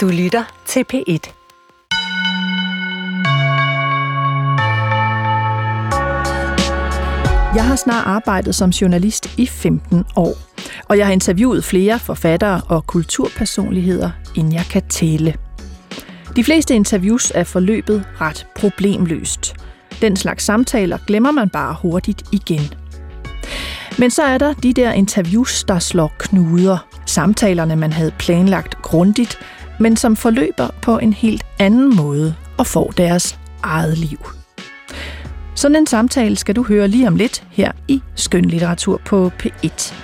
Du lytter til P1. Jeg har snart arbejdet som journalist i 15 år, og jeg har interviewet flere forfattere og kulturpersonligheder, end jeg kan tælle. De fleste interviews er forløbet ret problemløst. Den slags samtaler glemmer man bare hurtigt igen. Men så er der de der interviews, der slår knuder. Samtalerne, man havde planlagt grundigt, men som forløber på en helt anden måde og får deres eget liv. Sådan en samtale skal du høre lige om lidt her i Skønlitteratur på P1.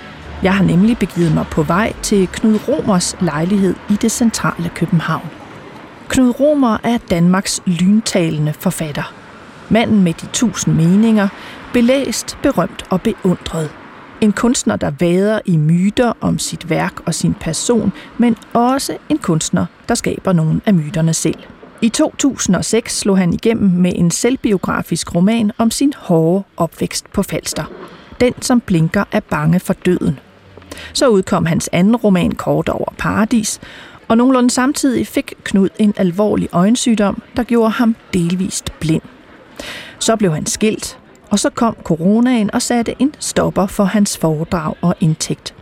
Jeg har nemlig begivet mig på vej til Knud Romers lejlighed i det centrale København. Knud Romer er Danmarks lyntalende forfatter. Manden med de tusind meninger, belæst, berømt og beundret. En kunstner, der vader i myter om sit værk og sin person, men også en kunstner, der skaber nogle af myterne selv. I 2006 slog han igennem med en selvbiografisk roman om sin hårde opvækst på Falster. Den, som blinker er bange for døden. Så udkom hans anden roman Kort over Paradis, og nogenlunde samtidig fik Knud en alvorlig øjensygdom, der gjorde ham delvist blind. Så blev han skilt, og så kom coronaen og satte en stopper for hans foredrag og indtægt.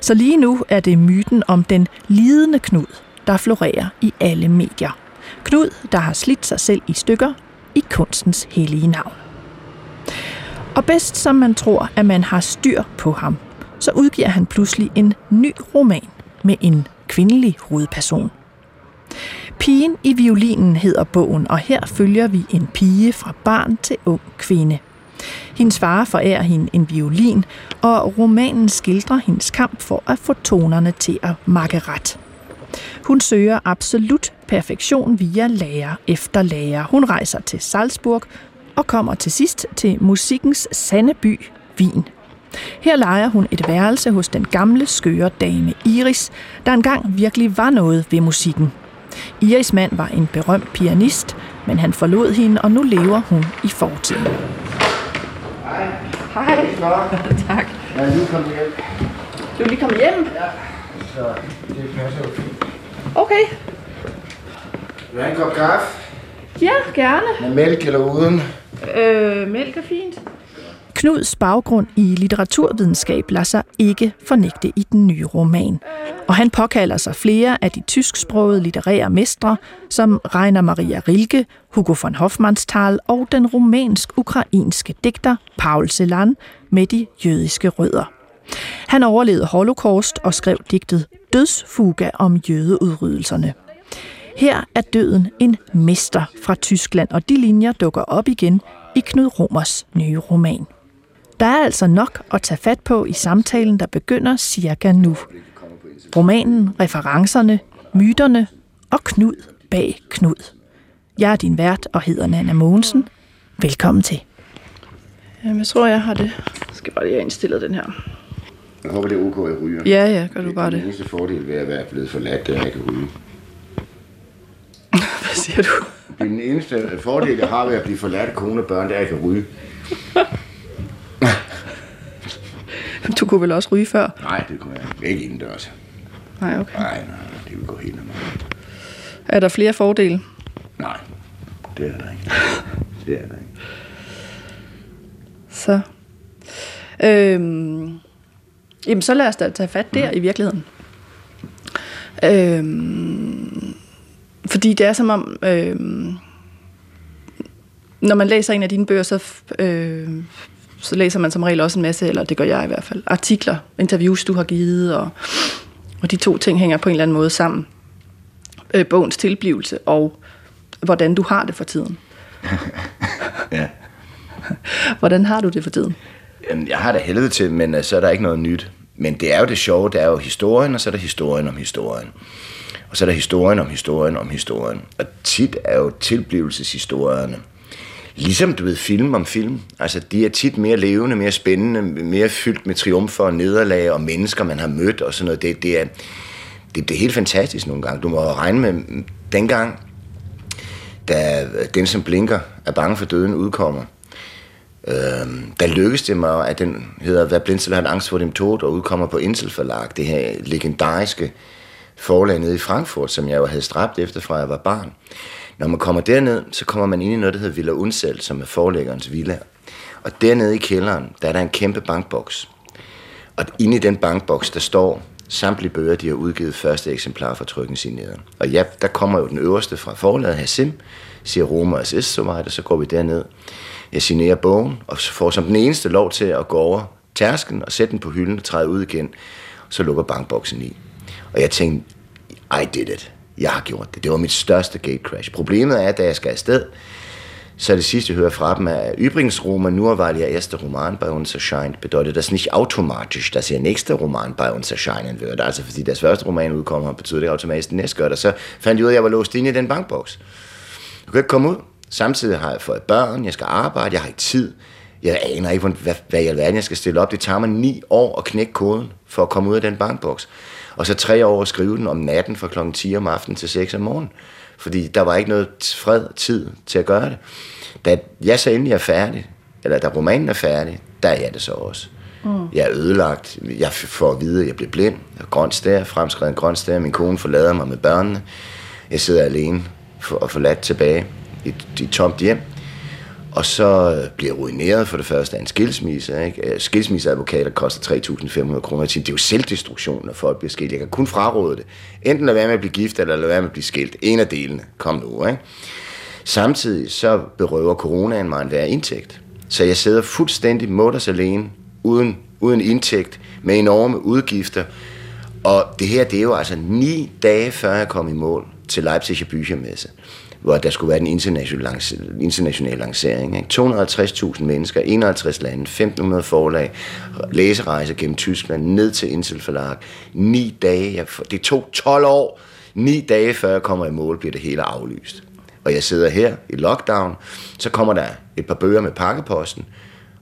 Så lige nu er det myten om den lidende Knud, der florerer i alle medier. Knud, der har slidt sig selv i stykker i kunstens hellige navn. Og bedst som man tror, at man har styr på ham, så udgiver han pludselig en ny roman med en kvindelig hovedperson. Pigen i violinen hedder bogen, og her følger vi en pige fra barn til ung kvinde. Hendes far forærer hende en violin, og romanen skildrer hendes kamp for at få tonerne til at makke ret. Hun søger absolut perfektion via lærer efter lærer. Hun rejser til Salzburg og kommer til sidst til musikkens sande by, Wien. Her leger hun et værelse hos den gamle, skøre dame Iris, der engang virkelig var noget ved musikken. Iris mand var en berømt pianist, men han forlod hende, og nu lever hun i fortiden. Hej. Tak. Jeg er lige kommet hjem. Du er lige kommet hjem? Ja, så det passer jo fint. Okay. Vil du have en kop kaffe? Ja, gerne. Med mælk eller uden? Øh, mælk er fint. Knuds baggrund i litteraturvidenskab lader sig ikke fornægte i den nye roman. Og han påkalder sig flere af de tysksprogede litterære mestre, som Rainer Maria Rilke, Hugo von Hofmannsthal og den rumænsk-ukrainske digter Paul Celan med de jødiske rødder. Han overlevede holocaust og skrev digtet Dødsfuga om jødeudryddelserne. Her er døden en mester fra Tyskland, og de linjer dukker op igen i Knud Romers nye roman. Der er altså nok at tage fat på i samtalen, der begynder cirka nu. Romanen, referencerne, myterne og Knud bag Knud. Jeg er din vært og hedder Nana Mogensen. Velkommen til. Jamen, jeg tror, jeg har det. Jeg skal bare lige have indstillet den her. Jeg håber, det er ok, at ryger. Ja, ja, gør du bare Den det. eneste fordel ved at være blevet forladt, det er, at jeg kan ryge. Hvad siger du? Den eneste fordel, jeg har ved at blive forladt kone og børn, det er, at jeg kan ryge. Kunne vel også ryge før? Nej, det kunne jeg ikke indendørs. Nej, okay. Nej, nej, det vil gå helt normalt. Er der flere fordele? Nej, det er der ikke. Det er der ikke. Så. Øhm, jamen, så lad os da tage fat der i virkeligheden. Øhm, fordi det er som om, øhm, når man læser en af dine bøger, så, øh, så læser man som regel også en masse, eller det gør jeg i hvert fald, artikler, interviews, du har givet, og, og de to ting hænger på en eller anden måde sammen. Øh, bogens tilblivelse og hvordan du har det for tiden. Ja. Hvordan har du det for tiden? Jamen, jeg har det helvede til, men uh, så er der ikke noget nyt. Men det er jo det sjove, det er jo historien, og så er der historien om historien. Og så er der historien om historien om historien. Og tit er jo tilblivelseshistorierne. Ligesom du ved, film om film. Altså, de er tit mere levende, mere spændende, mere fyldt med triumfer og nederlag og mennesker, man har mødt og sådan noget. Det, det, er, det, det er helt fantastisk nogle gange. Du må regne med, dengang, da Den, som blinker, er bange for døden, udkommer, øh, der lykkedes det mig, at den hedder Hvad blindsel har en angst for dem tot, og udkommer på Intel forlag, det her legendariske forlag nede i Frankfurt, som jeg jo havde stræbt efter fra jeg var barn. Når man kommer derned, så kommer man ind i noget, der hedder Villa Undsel, som er forlæggerens villa. Og dernede i kælderen, der er der en kæmpe bankboks. Og inde i den bankboks, der står samtlige bøger, de har udgivet første eksemplar fra trykningsenheden. Og ja, der kommer jo den øverste fra forlaget, Hasim, siger Roma og SS, så så går vi derned. Jeg signerer bogen, og får som den eneste lov til at gå over tærsken og sætte den på hylden og træde ud igen. Så lukker bankboksen i. Og jeg tænkte, I did it. Jeg har gjort det. Det var mit største gate crash. Problemet er, at da jeg skal afsted, så det sidste, jeg hører fra dem, er Übrigens, nur weil ihr erster Roman bei uns erscheint, bedeutet das nicht automatisch, dass ihr nächster Roman bei uns erscheinen wird. Altså fordi deres første roman udkommer, betyder det automatisk, den næste gør det. Så fandt jeg ud af, at jeg var låst inde i den bankboks. Jeg kunne ikke komme ud. Samtidig har jeg fået børn, jeg skal arbejde, jeg har ikke tid. Jeg aner ikke, hvad, hvad i alverden jeg skal stille op. Det tager mig ni år at knække koden for at komme ud af den bankboks. Og så tre år at skrive den om natten fra klokken 10 om aftenen til 6 om morgenen. Fordi der var ikke noget fred tid til at gøre det. Da jeg så endelig er færdig, eller da romanen er færdig, der er jeg det så også. Mm. Jeg er ødelagt. Jeg får at vide, at jeg bliver blind. Jeg har grønt stær, grønt stær. Min kone forlader mig med børnene. Jeg sidder alene og forladt tilbage i et tomt hjem. Og så bliver ruineret for det første af en skilsmisse. Ikke? Øh, skilsmisseadvokater koster 3.500 kroner. Det er jo selvdestruktion, når folk bliver skilt. Jeg kan kun fraråde det. Enten lade være med at blive gift, eller lade være med at blive skilt. En af delene. Kom nu. Ikke? Samtidig så berøver coronaen mig en hver indtægt. Så jeg sidder fuldstændig mutters alene, uden, uden indtægt, med enorme udgifter. Og det her, det er jo altså ni dage før jeg kom i mål til Leipzig Büchermesse hvor der skulle være den internationale, internationale lancering. Ikke? 250.000 mennesker, 51 lande, 1500 forlag, læserejser gennem Tyskland, ned til Intel Forlag. Ni dage, jeg, det tog 12 år, ni dage før jeg kommer i mål, bliver det hele aflyst. Og jeg sidder her i lockdown, så kommer der et par bøger med pakkeposten,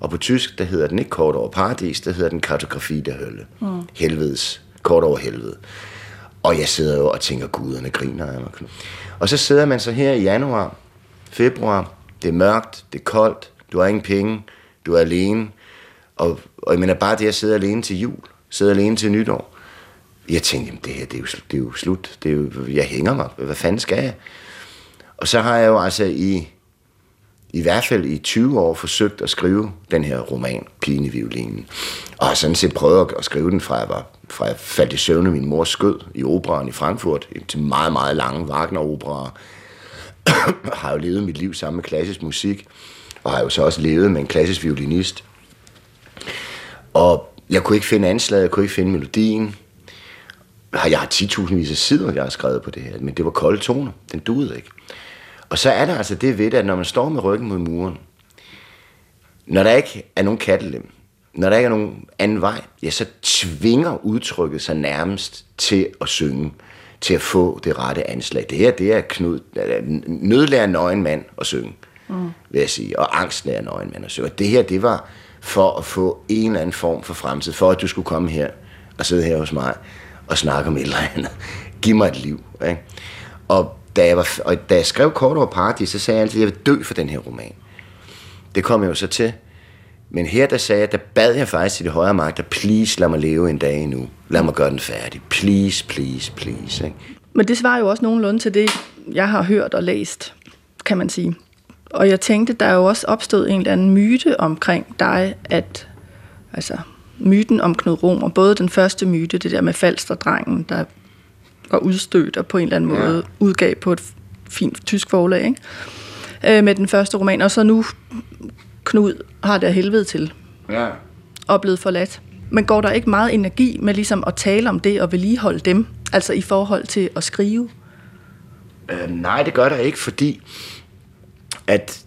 og på tysk, der hedder den ikke kort over paradis, der hedder den kartografi der hølle. Mm. Helvedes, kort over helvede. Og jeg sidder jo og tænker, guderne griner af mig. Og så sidder man så her i januar, februar, det er mørkt, det er koldt, du har ingen penge, du er alene. Og, og jeg mener bare det at sidde alene til jul, sidde alene til nytår. Jeg tænkte, jamen det her, det er jo, det er jo slut. Det er jo, jeg hænger mig. Hvad fanden skal jeg? Og så har jeg jo altså i, i hvert fald i 20 år forsøgt at skrive den her roman, Pigen i violinen. Og har sådan set prøvet at skrive den fra jeg var fra jeg faldt i søvn min mors skød i operan i Frankfurt, til meget, meget lange Wagner-operaer. har jo levet mit liv sammen med klassisk musik, og har jo så også levet med en klassisk violinist. Og jeg kunne ikke finde anslaget, jeg kunne ikke finde melodien. Jeg har 10.000 vis af sider, jeg har skrevet på det her, men det var kolde toner. Den duede ikke. Og så er der altså det ved det, at når man står med ryggen mod muren, når der ikke er nogen kattelem, når der ikke er nogen anden vej, ja, så tvinger udtrykket sig nærmest til at synge, til at få det rette anslag. Det her, det er Knud, øh, nødlærer nøgen mand at synge, mm. vil jeg sige, og angstlærer nøgen mand at synge. Og det her, det var for at få en eller anden form for fremtid, for at du skulle komme her og sidde her hos mig og snakke om et eller andet. Giv mig et liv. Ikke? Og, da jeg var, og da jeg skrev Kort over Paradis, så sagde jeg altid, at jeg vil dø for den her roman. Det kom jeg jo så til, men her der sagde jeg, der bad jeg faktisk til de højere magter, please lad mig leve en dag endnu. Lad mig gøre den færdig. Please, please, please. Ikke? Men det svarer jo også nogenlunde til det, jeg har hørt og læst, kan man sige. Og jeg tænkte, der er jo også opstået en eller anden myte omkring dig, at altså myten om Knud Romer, både den første myte, det der med Falsterdrengen, der var udstødt og på en eller anden måde ja. udgav på et fint tysk forlag, ikke? Øh, med den første roman, og så nu Knud har det helvede til. Ja. Og blevet forladt. Men går der ikke meget energi med ligesom at tale om det og vedligeholde dem, altså i forhold til at skrive? Øh, nej, det gør der ikke, fordi at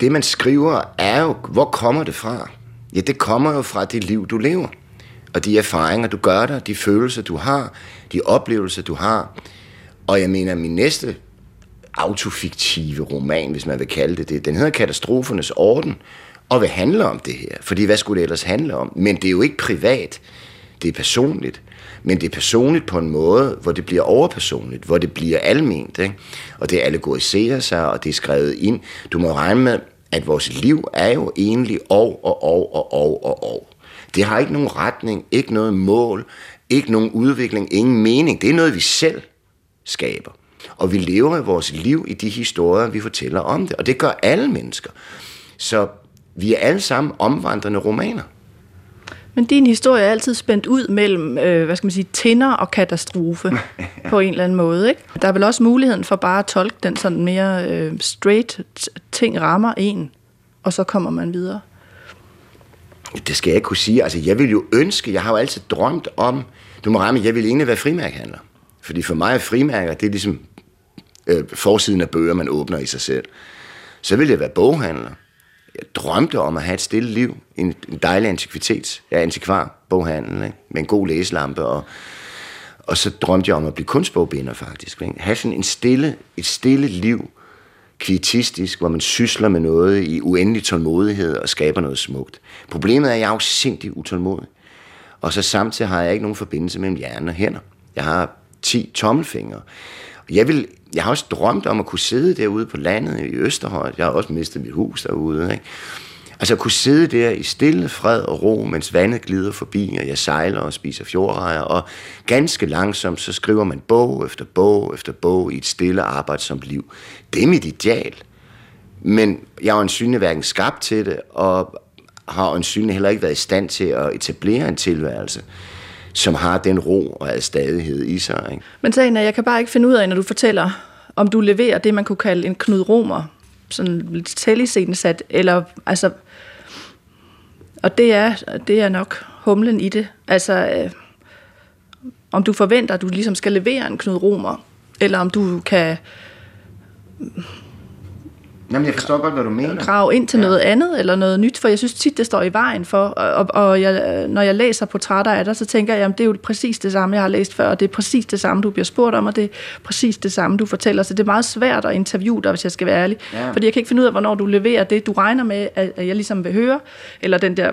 det, man skriver, er jo, hvor kommer det fra? Ja, det kommer jo fra det liv, du lever. Og de erfaringer, du gør der, de følelser, du har, de oplevelser, du har. Og jeg mener, min næste autofiktive roman, hvis man vil kalde det det. Den hedder Katastrofernes Orden, og vil handle om det her. Fordi hvad skulle det ellers handle om? Men det er jo ikke privat, det er personligt. Men det er personligt på en måde, hvor det bliver overpersonligt, hvor det bliver alment. Ikke? Og det allegoriserer sig, og det er skrevet ind. Du må regne med, at vores liv er jo egentlig og, og, og, og, og, og, og. Det har ikke nogen retning, ikke noget mål, Ikke nogen udvikling, ingen mening. Det er noget, vi selv skaber. Og vi lever vores liv i de historier, vi fortæller om det. Og det gør alle mennesker. Så vi er alle sammen omvandrende romaner. Men din historie er altid spændt ud mellem, øh, hvad skal man sige, tinder og katastrofe på en eller anden måde, ikke? Der er vel også muligheden for bare at tolke den sådan mere øh, straight, ting rammer en, og så kommer man videre. Det skal jeg ikke kunne sige. Altså, jeg vil jo ønske, jeg har jo altid drømt om, du må ramme, jeg vil egentlig være frimærkhandler. Fordi for mig er frimærker, det er ligesom øh, forsiden af bøger, man åbner i sig selv. Så ville jeg være boghandler. Jeg drømte om at have et stille liv. En, en dejlig antikvitets. Jeg er antikvar, boghandel, ikke? med en god læselampe. Og, og så drømte jeg om at blive kunstbogbinder, faktisk. Ikke? Have sådan en stille, et stille liv, kvietistisk, hvor man sysler med noget i uendelig tålmodighed og skaber noget smukt. Problemet er, at jeg er jo sindssygt utålmodig. Og så samtidig har jeg ikke nogen forbindelse mellem hjerne og hænder. Jeg har 10 tommelfingre. Jeg, vil, jeg har også drømt om at kunne sidde derude på landet i Østerhøj. Jeg har også mistet mit hus derude. Ikke? Altså at kunne sidde der i stille fred og ro, mens vandet glider forbi, og jeg sejler og spiser fjordrejer, og ganske langsomt så skriver man bog efter bog efter bog i et stille arbejdsomt liv. Det er mit ideal. Men jeg har en hverken skabt til det, og har en heller ikke været i stand til at etablere en tilværelse, som har den ro og stadighed i sig. Ikke? Men sagen er, jeg kan bare ikke finde ud af, når du fortæller, om du leverer det, man kunne kalde en Knud Romer, sådan lidt tællisensat, eller altså, og det er, det er nok humlen i det. Altså, øh, om du forventer, at du ligesom skal levere en Knud Romer, eller om du kan Jamen, jeg forstår godt, hvad du mener. Grave ind til ja. noget andet eller noget nyt, for jeg synes tit, det står i vejen for, og, og jeg, når jeg læser portrætter af dig, så tænker jeg, at det er jo præcis det samme, jeg har læst før, og det er præcis det samme, du bliver spurgt om, og det er præcis det samme, du fortæller. Så det er meget svært at interviewe dig, hvis jeg skal være ærlig. Ja. Fordi jeg kan ikke finde ud af, hvornår du leverer det, du regner med, at jeg ligesom vil høre, eller den der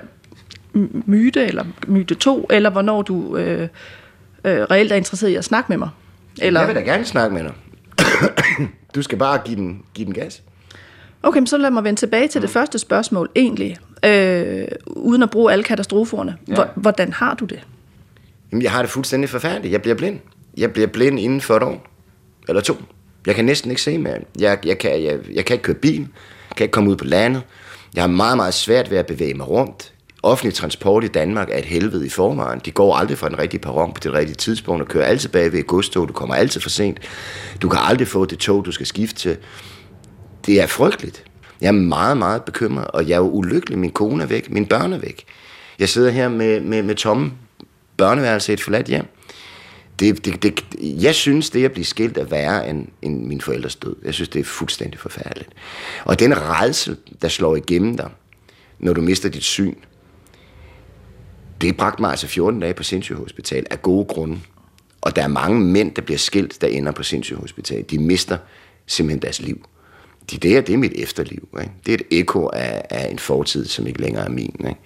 myte, eller myte 2, eller hvornår du øh, øh, reelt er interesseret i at snakke med mig. Eller... Jeg vil da gerne snakke med dig. du skal bare give den, give den gas. Okay, men så lad mig vende tilbage til det første spørgsmål, egentlig, øh, uden at bruge alle katastroferne. Ja. Hvordan har du det? Jamen, jeg har det fuldstændig forfærdeligt. Jeg bliver blind. Jeg bliver blind inden for et år. Eller to. Jeg kan næsten ikke se mere. Jeg, jeg, kan, jeg, jeg kan ikke køre bil. Jeg kan ikke komme ud på landet. Jeg har meget, meget svært ved at bevæge mig rundt. Offentlig transport i Danmark er et helvede i forvejen. De går aldrig fra den rigtige perron på det rigtige tidspunkt og kører altid bag ved et godstog. Du kommer altid for sent. Du kan aldrig få det tog, du skal skifte til det er frygteligt. Jeg er meget, meget bekymret, og jeg er jo ulykkelig. Min kone er væk, min børn er væk. Jeg sidder her med, med, med tomme børneværelse i et forladt hjem. Det, det, det, jeg synes, det at blive skilt er værre end, end min forældres død. Jeg synes, det er fuldstændig forfærdeligt. Og den redsel, der slår igennem dig, når du mister dit syn, det bragte mig altså 14 dage på sindssygehospital af gode grunde. Og der er mange mænd, der bliver skilt, der ender på sindssygehospital. De mister simpelthen deres liv det der, det er mit efterliv. Ikke? Det er et ekko af, af en fortid, som ikke længere er min. Ikke?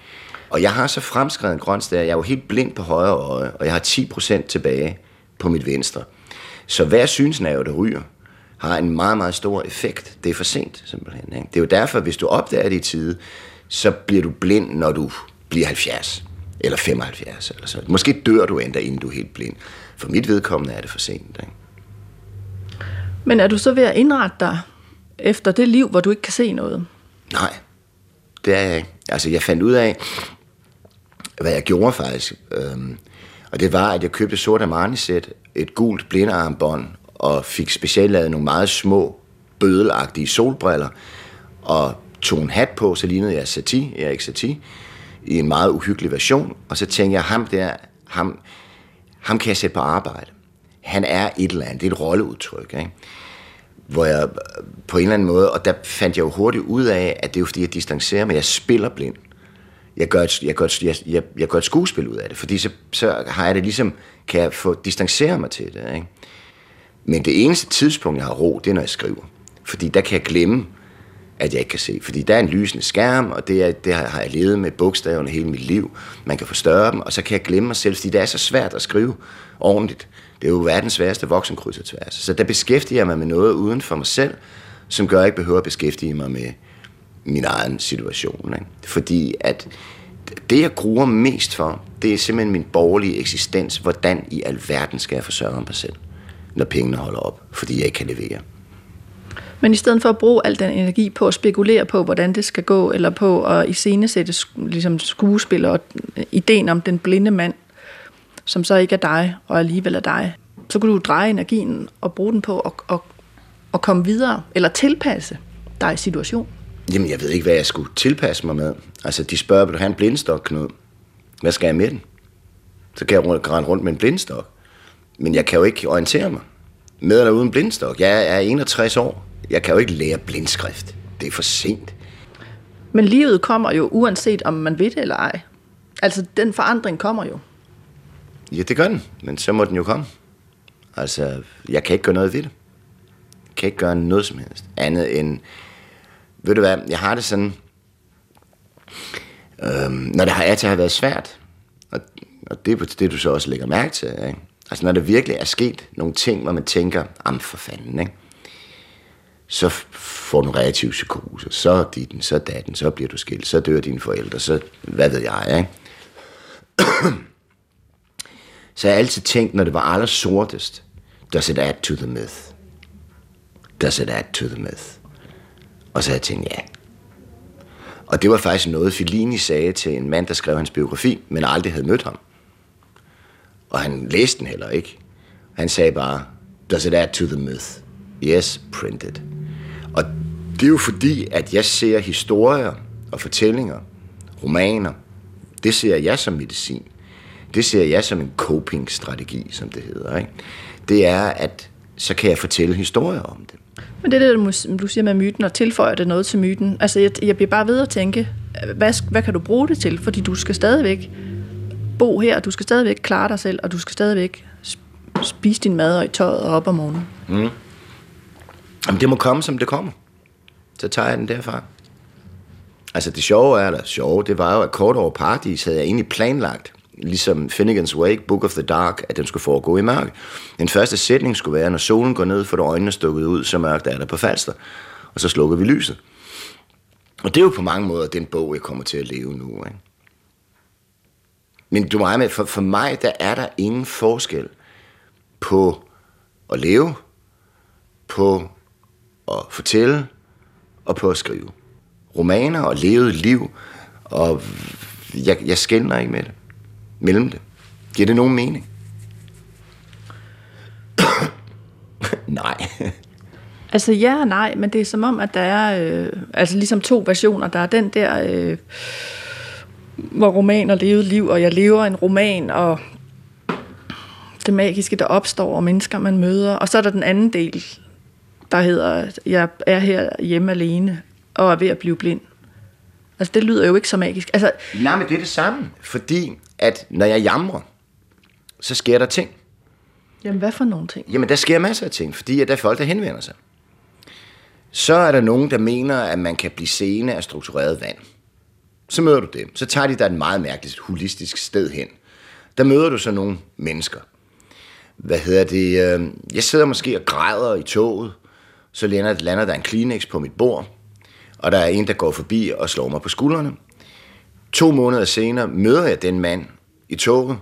Og jeg har så fremskrevet en grøn jeg er jo helt blind på højre øje, og jeg har 10% tilbage på mit venstre. Så hver synsnerve, der ryger, har en meget, meget stor effekt. Det er for sent, simpelthen. Ikke? Det er jo derfor, hvis du opdager det i tide, så bliver du blind, når du bliver 70 eller 75 eller så. Måske dør du endda, inden du er helt blind. For mit vedkommende er det for sent. Ikke? Men er du så ved at indrette dig efter det liv, hvor du ikke kan se noget? Nej, det er jeg ikke. Altså, jeg fandt ud af, hvad jeg gjorde faktisk. Øhm, og det var, at jeg købte sort Armani-sæt, et gult blindarmbånd, og fik specielt lavet nogle meget små, bødelagtige solbriller, og tog en hat på, så lignede jeg Satie, Erik Satie, i en meget uhyggelig version. Og så tænkte jeg, ham der, ham, ham kan jeg sætte på arbejde. Han er et eller andet, det er et rolleudtryk. Ikke? Hvor jeg øh, på en eller anden måde, og der fandt jeg jo hurtigt ud af, at det er jo fordi, jeg distancerer mig, jeg spiller blind. Jeg gør et, jeg gør et, jeg, jeg, jeg gør et skuespil ud af det, fordi så, så har jeg det ligesom, kan jeg få distancere mig til det. Ikke? Men det eneste tidspunkt, jeg har ro, det er, når jeg skriver. Fordi der kan jeg glemme, at jeg ikke kan se. Fordi der er en lysende skærm, og det, er, det har jeg levet med bogstaverne hele mit liv. Man kan forstørre dem, og så kan jeg glemme mig selv, fordi det er så svært at skrive ordentligt. Det er jo verdens sværeste voksenkryds og tværs. Så der beskæftiger jeg mig med noget uden for mig selv, som gør, at jeg ikke behøver at beskæftige mig med min egen situation. Ikke? Fordi at det, jeg gruer mest for, det er simpelthen min borgerlige eksistens. Hvordan i alverden skal jeg forsørge mig selv, når pengene holder op, fordi jeg ikke kan levere. Men i stedet for at bruge al den energi på at spekulere på, hvordan det skal gå, eller på at iscenesætte ligesom skuespil og ideen om den blinde mand, som så ikke er dig, og alligevel er dig, så kunne du dreje energien og bruge den på at, at, at komme videre, eller tilpasse dig situationen. Jamen, jeg ved ikke, hvad jeg skulle tilpasse mig med. Altså, de spørger, vil du have en blindestok, Knud? Hvad skal jeg med den? Så kan jeg rende rundt med en blindestok. Men jeg kan jo ikke orientere mig. Med eller uden blindestok. Jeg er 61 år. Jeg kan jo ikke lære blindskrift. Det er for sent. Men livet kommer jo, uanset om man ved det eller ej. Altså, den forandring kommer jo. Ja, det gør den. Men så må den jo komme. Altså, jeg kan ikke gøre noget ved det. Jeg kan ikke gøre noget som helst. Andet end ved du hvad, jeg har det sådan, øhm, når det har at have været svært, og, og det er det, du så også lægger mærke til, ikke? altså når der virkelig er sket nogle ting, hvor man tænker, am for fanden, ikke? så får du reaktiv psykose, så dit, så datten, så bliver du skilt, så dør dine forældre, så hvad ved jeg, ikke? Så jeg har altid tænkt, når det var aller sortest, does it add to the myth? Does it add to the myth? Og så har jeg tænkt, ja. Og det var faktisk noget, Fellini sagde til en mand, der skrev hans biografi, men aldrig havde mødt ham. Og han læste den heller ikke. Han sagde bare, does it add to the myth? Yes, printed. Og det er jo fordi, at jeg ser historier og fortællinger, romaner, det ser jeg som medicin. Det ser jeg som en coping-strategi, som det hedder. Ikke? Det er, at så kan jeg fortælle historier om det. Men det er det, du siger med myten, og tilføjer det noget til myten. Altså, jeg, jeg bliver bare ved at tænke, hvad, hvad kan du bruge det til? Fordi du skal stadigvæk bo her, du skal stadigvæk klare dig selv, og du skal stadigvæk spise din mad og i tøjet og op om morgenen. Mm. Jamen, det må komme, som det kommer. Så tager jeg den derfra. Altså, det sjove er, eller sjove, det var jo, at kort over Paradis havde jeg egentlig planlagt, ligesom Finnegan's Wake, Book of the Dark, at den skulle foregå i mørke. Den første sætning skulle være, når solen går ned, får øjnene stukket ud, så mørkt er der på Falster. Og så slukker vi lyset. Og det er jo på mange måder den bog, jeg kommer til at leve nu. Ikke? Men du mig med, for, for mig, der er der ingen forskel på at leve, på at fortælle og på at skrive. Romaner og levet liv, og jeg, jeg skænder ikke med det mellem det. Giver det nogen mening? nej. altså ja og nej, men det er som om, at der er øh, altså ligesom to versioner. Der er den der, øh, hvor romaner levede liv, og jeg lever en roman, og det magiske, der opstår, og mennesker, man møder. Og så er der den anden del, der hedder, jeg er her hjemme alene, og er ved at blive blind. Altså, det lyder jo ikke så magisk. Altså, Nej, men det er det samme. Fordi at når jeg jamrer, så sker der ting. Jamen, hvad for nogle ting? Jamen, der sker masser af ting, fordi at der er folk, der henvender sig. Så er der nogen, der mener, at man kan blive seende af struktureret vand. Så møder du dem. Så tager de dig et meget mærkeligt, holistisk sted hen. Der møder du så nogle mennesker. Hvad hedder det? Øh, jeg sidder måske og græder i toget. Så lander, lander der en Kleenex på mit bord. Og der er en, der går forbi og slår mig på skuldrene. To måneder senere møder jeg den mand i toget,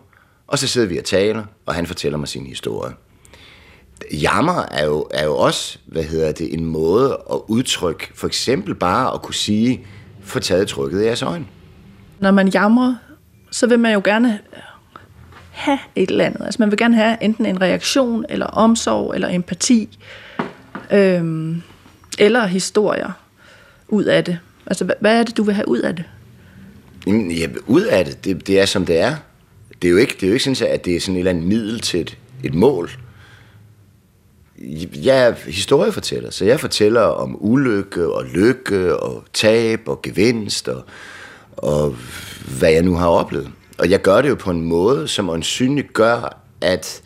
og så sidder vi og taler, og han fortæller mig sin historie. Jammer er jo, er jo også, hvad hedder det, en måde at udtrykke, for eksempel bare at kunne sige, få taget trykket i jeres øjne. Når man jamrer, så vil man jo gerne have et eller andet. Altså man vil gerne have enten en reaktion, eller omsorg, eller empati, øhm, eller historier ud af det. Altså hvad er det, du vil have ud af det? Ja, ud af det, det, det er som det er. Det er jo ikke, det er jo ikke sådan, at det er sådan et eller andet middel til et, et mål. Jeg er historiefortæller, så jeg fortæller om ulykke og lykke og tab og gevinst og, og hvad jeg nu har oplevet. Og jeg gør det jo på en måde, som åndsynligt gør, at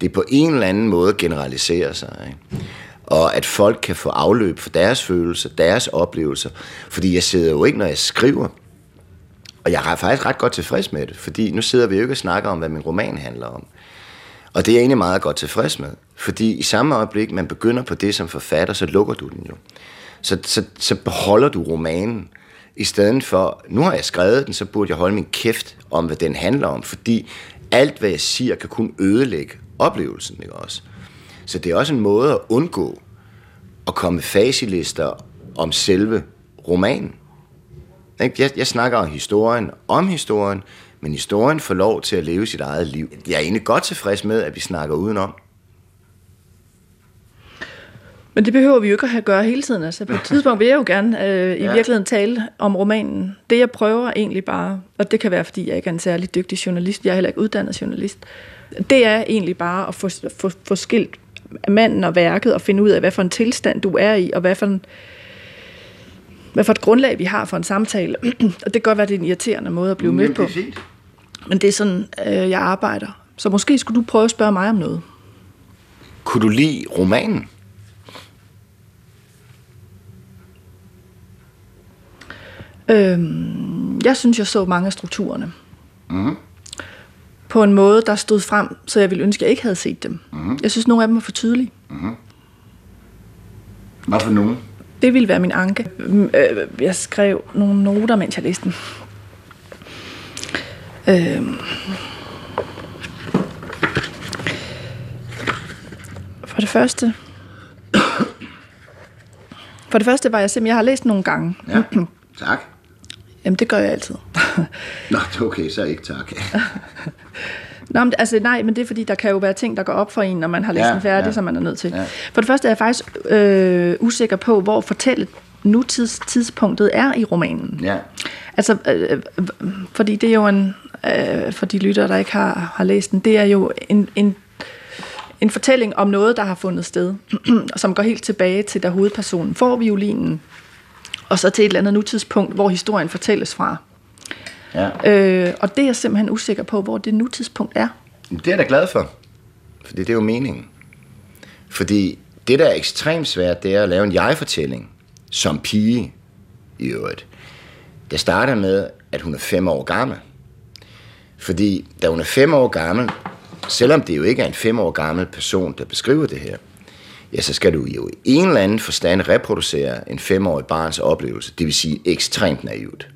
det på en eller anden måde generaliserer sig. Ikke? Og at folk kan få afløb for deres følelser, deres oplevelser. Fordi jeg sidder jo ikke, når jeg skriver, og jeg er faktisk ret godt tilfreds med det, fordi nu sidder vi jo ikke og snakker om, hvad min roman handler om. Og det er jeg egentlig meget godt tilfreds med. Fordi i samme øjeblik, man begynder på det som forfatter, så lukker du den jo. Så, så, så beholder du romanen i stedet for, nu har jeg skrevet den, så burde jeg holde min kæft om, hvad den handler om, fordi alt, hvad jeg siger, kan kun ødelægge oplevelsen, ikke også? Så det er også en måde at undgå at komme med facilister om selve romanen. Jeg, jeg snakker om historien, om historien, men historien får lov til at leve sit eget liv. Jeg er egentlig godt tilfreds med, at vi snakker udenom. Men det behøver vi jo ikke at gøre hele tiden. Altså, på et tidspunkt vil jeg jo gerne øh, i ja. virkeligheden tale om romanen. Det jeg prøver egentlig bare, og det kan være, fordi jeg ikke er en særlig dygtig journalist, jeg er heller ikke uddannet journalist, det er egentlig bare at få, få, få skilt manden og værket og finde ud af, hvad for en tilstand du er i, og hvad for en, hvad for et grundlag vi har for en samtale. og det kan godt være, det er en irriterende måde at blive mødt på. Men det er sådan, øh, jeg arbejder. Så måske skulle du prøve at spørge mig om noget. Kunne du lide romanen? Øhm, jeg synes, jeg så mange af strukturerne. Mm. På en måde, der stod frem, så jeg ville ønske, at jeg ikke havde set dem. Mm. Jeg synes, nogle af dem var for tydelige. Mm. Hvad for nogen? Det ville være min anke. Øh, jeg skrev nogle noter, mens jeg læste dem. Øhm. For det første... For det første var jeg simpelthen... Jeg har læst nogle gange. Ja, tak. Jamen, det gør jeg altid. Nå, okay, så ikke tak. Nå, men, altså, nej, men det er fordi, der kan jo være ting, der går op for en, når man har læst ja, den færdig, ja. som man er nødt til. Ja. For det første er jeg faktisk øh, usikker på, hvor fortællet nutidstidspunktet er i romanen. Ja. Altså, øh, øh, fordi det er jo en, øh, for de lyttere, der ikke har, har læst den, det er jo en, en, en fortælling om noget, der har fundet sted, som går helt tilbage til, da hovedpersonen får violinen, og så til et eller andet nutidspunkt, hvor historien fortælles fra. Ja. Øh, og det er jeg simpelthen usikker på, hvor det nutidspunkt er. Det er jeg da glad for, fordi det er jo meningen. Fordi det, der er ekstremt svært, det er at lave en jeg-fortælling, som pige i øvrigt. Det starter med, at hun er fem år gammel. Fordi da hun er fem år gammel, selvom det jo ikke er en fem år gammel person, der beskriver det her, ja, så skal du jo i en eller anden forstand reproducere en femårig barns oplevelse, det vil sige ekstremt naivt.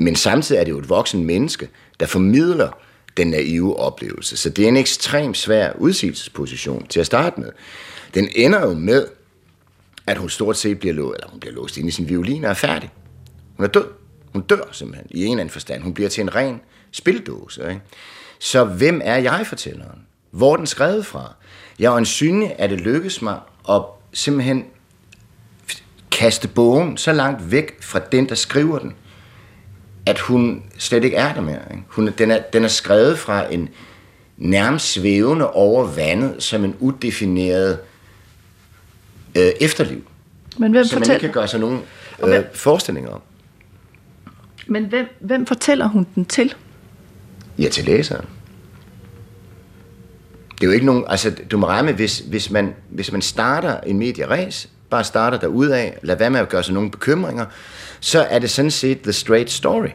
Men samtidig er det jo et voksen menneske, der formidler den naive oplevelse. Så det er en ekstremt svær udsigelsesposition til at starte med. Den ender jo med, at hun stort set bliver låst, eller hun bliver låst ind i sin violin og er færdig. Hun er død. Hun dør simpelthen i en eller anden forstand. Hun bliver til en ren spildåse. Ikke? Så hvem er jeg-fortælleren? Hvor er den skrevet fra? Jeg er synlig, at det lykkes mig at simpelthen kaste bogen så langt væk fra den, der skriver den, at hun slet ikke er der mere. Ikke? Hun, den, er, den er skrevet fra en nærmest svævende over vandet, som en udefineret øh, efterliv. Men hvem som fortæller... man ikke kan gøre sig nogen øh, hvem... forestillinger om. Men hvem, hvem fortæller hun den til? Ja, til læseren det er jo ikke nogen, altså du må regne med, hvis, hvis, man, hvis man starter en medieræs, bare starter der af, lad være med at gøre sig nogle bekymringer, så er det sådan set the straight story.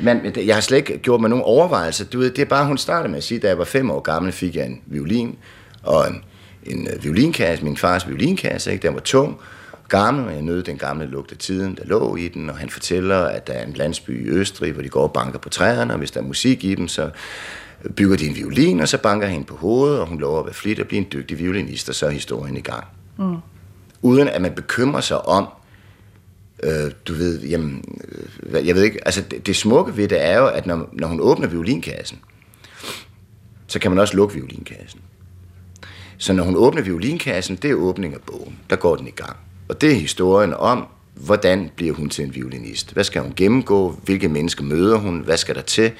Men jeg har slet ikke gjort mig nogen overvejelser. Du ved, det er bare, hun startede med at sige, da jeg var fem år gammel, fik jeg en violin og en, en øh, violinkasse, min fars violinkasse, ikke? den var tung, gammel, og jeg nød den gamle lugt af tiden, der lå i den, og han fortæller, at der er en landsby i Østrig, hvor de går og banker på træerne, og hvis der er musik i dem, så bygger de en violin, og så banker han på hovedet, og hun lover at være flit og blive en dygtig violinist, og så er historien i gang. Mm. Uden at man bekymrer sig om, øh, du ved, jamen, øh, jeg ved ikke, altså det, det smukke ved det er jo, at når, når hun åbner violinkassen, så kan man også lukke violinkassen. Så når hun åbner violinkassen, det er åbningen af bogen. Der går den i gang. Og det er historien om, hvordan bliver hun til en violinist? Hvad skal hun gennemgå? Hvilke mennesker møder hun? Hvad skal der til?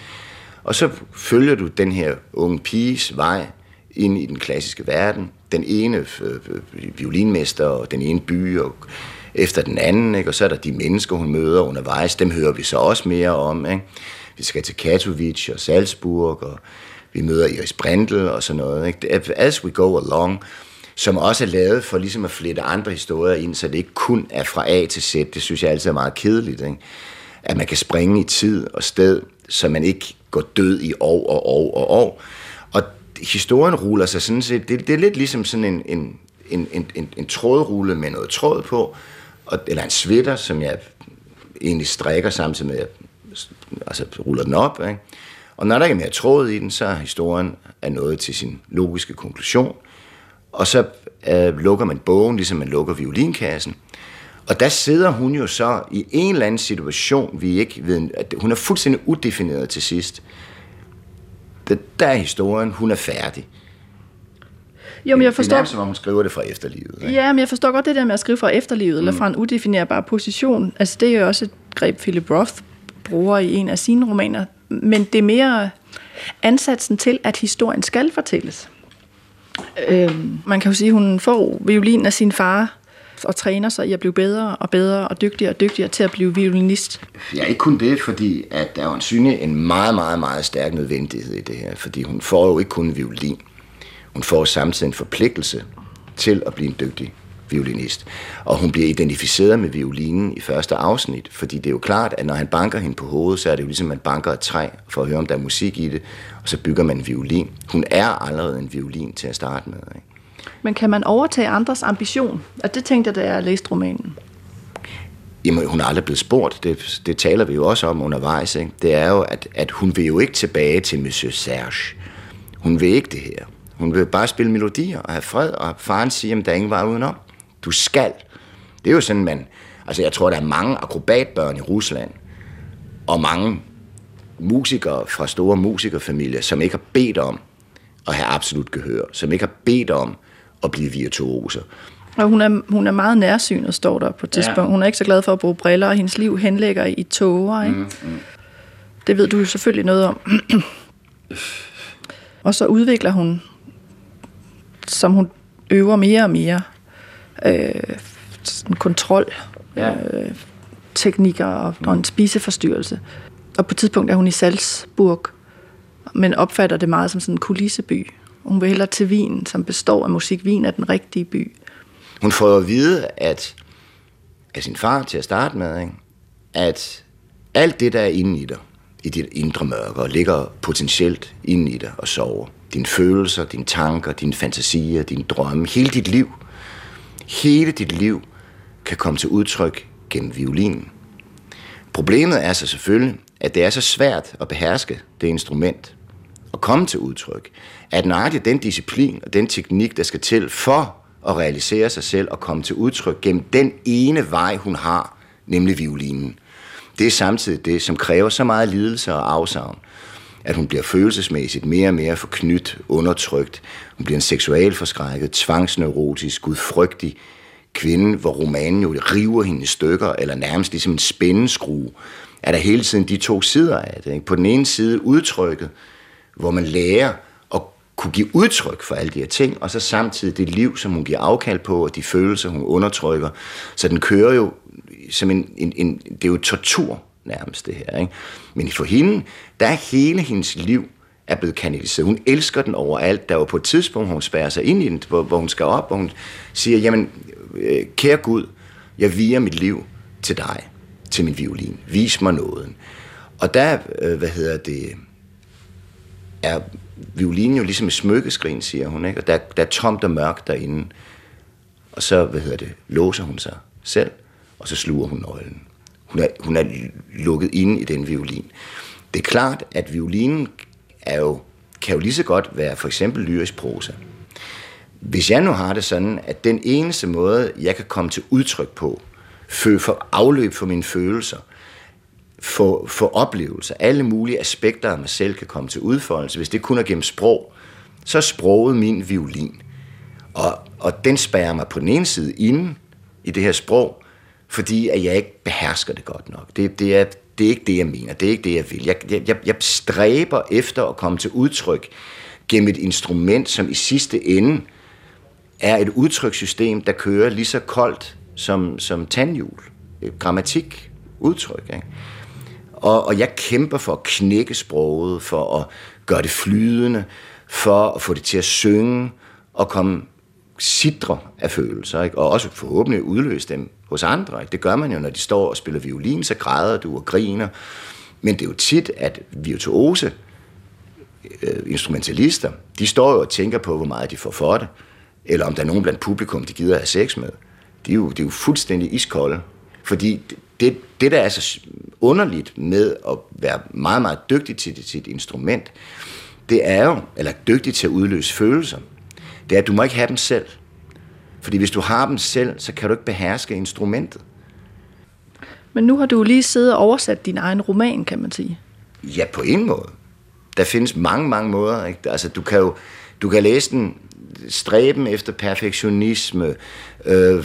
Og så følger du den her unge piges vej ind i den klassiske verden. Den ene øh, øh, violinmester og den ene by og efter den anden, ikke? og så er der de mennesker, hun møder undervejs, dem hører vi så også mere om. Ikke? Vi skal til Katowice og Salzburg, og vi møder Iris Brindel og sådan noget. Ikke? As we go along, som også er lavet for ligesom at flette andre historier ind, så det ikke kun er fra A til Z. Det synes jeg altid er meget kedeligt. Ikke? At man kan springe i tid og sted, så man ikke går død i år og år og år. Historien ruller sig sådan set, det, det er lidt ligesom sådan en, en, en, en, en, en trådrulle med noget tråd på, og, eller en sweater, som jeg egentlig strikker samtidig med, at altså, ruller den op. Ikke? Og når der ikke er mere tråd i den, så er historien er nået til sin logiske konklusion. Og så øh, lukker man bogen, ligesom man lukker violinkassen. Og der sidder hun jo så i en eller anden situation, vi ikke ved, at hun er fuldstændig udefineret til sidst. Der, der er historien, hun er færdig. Jo, men jeg forstår... Det er nærmest, som hun skriver det fra efterlivet. Ikke? Ja, men jeg forstår godt det der med at skrive fra efterlivet, mm. eller fra en udefinerbar position. Altså, det er jo også et greb, Philip Roth bruger i en af sine romaner. Men det er mere ansatsen til, at historien skal fortælles. Øhm, man kan jo sige, at hun får violinen af sin far, og træner sig i at blive bedre og bedre og dygtigere og dygtigere til at blive violinist? Ja, ikke kun det, fordi at der er jo en synlig en meget, meget, meget stærk nødvendighed i det her, fordi hun får jo ikke kun violin. Hun får samtidig en forpligtelse til at blive en dygtig violinist. Og hun bliver identificeret med violinen i første afsnit, fordi det er jo klart, at når han banker hende på hovedet, så er det jo ligesom, at man banker et træ for at høre, om der er musik i det, og så bygger man en violin. Hun er allerede en violin til at starte med. Ikke? Men kan man overtage andres ambition? Og det tænkte jeg, da jeg læste romanen. Jamen, hun er aldrig blevet spurgt. Det, det taler vi jo også om undervejs. Ikke? Det er jo, at, at hun vil jo ikke tilbage til Monsieur Serge. Hun vil ikke det her. Hun vil bare spille melodier og have fred, og faren siger, at der er ingen vej udenom. Du skal. Det er jo sådan, man... Altså, jeg tror, der er mange akrobatbørn i Rusland, og mange musikere fra store musikerfamilier, som ikke har bedt om at have absolut gehør, som ikke har bedt om at blive virtuoser. Og hun er, hun er meget nærsynet, står der på et tidspunkt. Ja. Hun er ikke så glad for at bruge briller, og hendes liv henlægger i tåger. Ikke? Mm, mm. Det ved du jo selvfølgelig noget om. og så udvikler hun, som hun øver mere og mere, øh, sådan kontrol, ja. øh, teknikker og, mm. og en spiseforstyrrelse. Og på et tidspunkt er hun i Salzburg, men opfatter det meget som sådan en kulisseby. Hun vil hellere til Wien, som består af musik. Wien er den rigtige by. Hun får at vide, at af sin far til at starte med, ikke? at alt det, der er inde i dig, i dit indre mørke, ligger potentielt inde i dig og sover. Dine følelser, dine tanker, dine fantasier, dine drømme, hele dit liv. Hele dit liv kan komme til udtryk gennem violinen. Problemet er så selvfølgelig, at det er så svært at beherske det instrument at komme til udtryk, at nøjagtigt den disciplin og den teknik, der skal til for at realisere sig selv og komme til udtryk gennem den ene vej, hun har, nemlig violinen. Det er samtidig det, som kræver så meget lidelse og afsavn, at hun bliver følelsesmæssigt mere og mere forknyt, undertrykt. Hun bliver en seksualforskrækket, tvangsneurotisk, gudfrygtig kvinde, hvor romanen jo river hende i stykker, eller nærmest ligesom en spændeskrue, er der hele tiden de to sider af det. Ikke? På den ene side udtrykket, hvor man lærer at kunne give udtryk for alle de her ting, og så samtidig det liv, som hun giver afkald på, og de følelser, hun undertrykker. Så den kører jo som en, en, en det er jo tortur nærmest det her. Ikke? Men for hende, der er hele hendes liv er blevet kanaliseret. Hun elsker den overalt. Der var på et tidspunkt, hvor hun spærrer sig ind i den, hvor, hvor hun skal op, og hun siger, jamen, øh, kære Gud, jeg viger mit liv til dig, til min violin. Vis mig nåden. Og der, øh, hvad hedder det, er violinen jo ligesom et smykkeskrin, siger hun, ikke? og der, der er tomt og mørkt derinde. Og så, hvad hedder det, låser hun sig selv, og så sluger hun nøglen. Hun er, hun er lukket inde i den violin. Det er klart, at violinen er jo, kan jo lige så godt være for eksempel lyrisk prosa. Hvis jeg nu har det sådan, at den eneste måde, jeg kan komme til udtryk på, for afløb for mine følelser, få, få oplevelser, alle mulige aspekter af mig selv kan komme til udfoldelse. Hvis det kun er gennem sprog, så er sproget min violin. Og, og den spærrer mig på den ene side inden i det her sprog, fordi at jeg ikke behersker det godt nok. Det, det, er, det er ikke det, jeg mener. Det er ikke det, jeg vil. Jeg, jeg, jeg stræber efter at komme til udtryk gennem et instrument, som i sidste ende er et udtrykssystem, der kører lige så koldt som, som tandhjul. Grammatik, udtryk. Ikke? Og, og jeg kæmper for at knække sproget, for at gøre det flydende, for at få det til at synge og komme sidre af følelser, ikke? og også forhåbentlig udløse dem hos andre. Ikke? Det gør man jo, når de står og spiller violin, så græder du og griner. Men det er jo tit, at virtuose øh, instrumentalister, de står jo og tænker på, hvor meget de får for det, eller om der er nogen blandt publikum, de gider have sex med. De er jo, de er jo fuldstændig iskolde fordi det, det, der er så underligt med at være meget, meget dygtig til sit instrument, det er jo, eller dygtig til at udløse følelser, det er, at du må ikke have dem selv. Fordi hvis du har dem selv, så kan du ikke beherske instrumentet. Men nu har du lige siddet og oversat din egen roman, kan man sige. Ja, på en måde. Der findes mange, mange måder. Ikke? Altså, du kan jo du kan læse den stræben efter perfektionisme. Øh,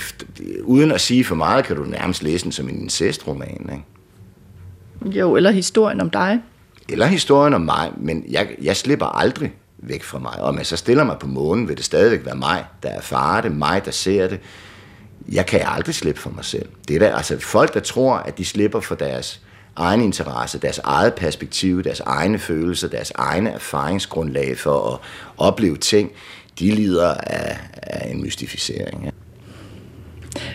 uden at sige for meget, kan du nærmest læse den som en incestroman. Ikke? Jo, eller historien om dig. Eller historien om mig, men jeg, jeg slipper aldrig væk fra mig. Og jeg så stiller mig på månen, vil det stadigvæk være mig, der erfarer det, mig, der ser det. Jeg kan aldrig slippe for mig selv. Det er der, altså folk, der tror, at de slipper for deres egen interesse, deres eget perspektiv, deres egne følelser, deres egne erfaringsgrundlag for at opleve ting, de lider af, af en mystificering. Ja.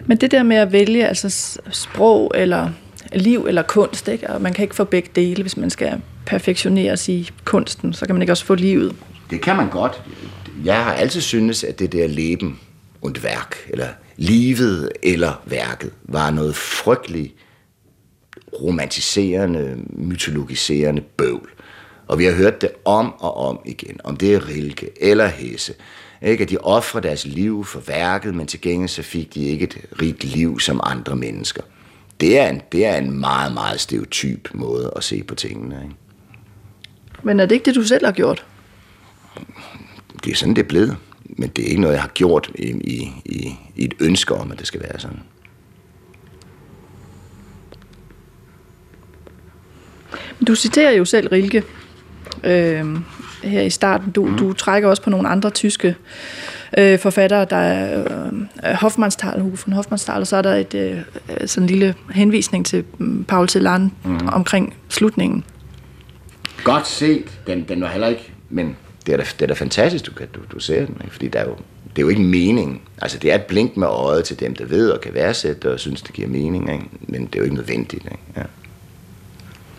Men det der med at vælge altså sprog eller liv eller kunst, ikke? og man kan ikke få begge dele, hvis man skal perfektioneres i kunsten, så kan man ikke også få livet. Det kan man godt. Jeg har altid syntes, at det der leben und værk, eller livet eller værket, var noget frygteligt romantiserende, mytologiserende bøvl. Og vi har hørt det om og om igen, om det er Rilke eller Hesse, ikke? at de offrer deres liv for værket, men til gengæld så fik de ikke et rigt liv som andre mennesker. Det er en, det er en meget, meget stereotyp måde at se på tingene. Ikke? Men er det ikke det, du selv har gjort? Det er sådan, det er blevet. Men det er ikke noget, jeg har gjort i, i, i, i et ønske om, at det skal være sådan. Du citerer jo selv Rilke øh, her i starten. Du, mm. du trækker også på nogle andre tyske øh, forfattere. Der er øh, Hofmannsthal, Hugo von Hofmannsthal, og så er der et øh, sådan en lille henvisning til um, Paul Celan mm. omkring slutningen. Godt set. Den, den var heller ikke... Men det er da, det er da fantastisk, du, kan, du, du ser den. Ikke? Fordi der er jo, det er jo ikke mening. Altså, det er et blink med øjet til dem, der ved og kan værdsætte og synes, det giver mening. Ikke? Men det er jo ikke nødvendigt. Ikke? Ja.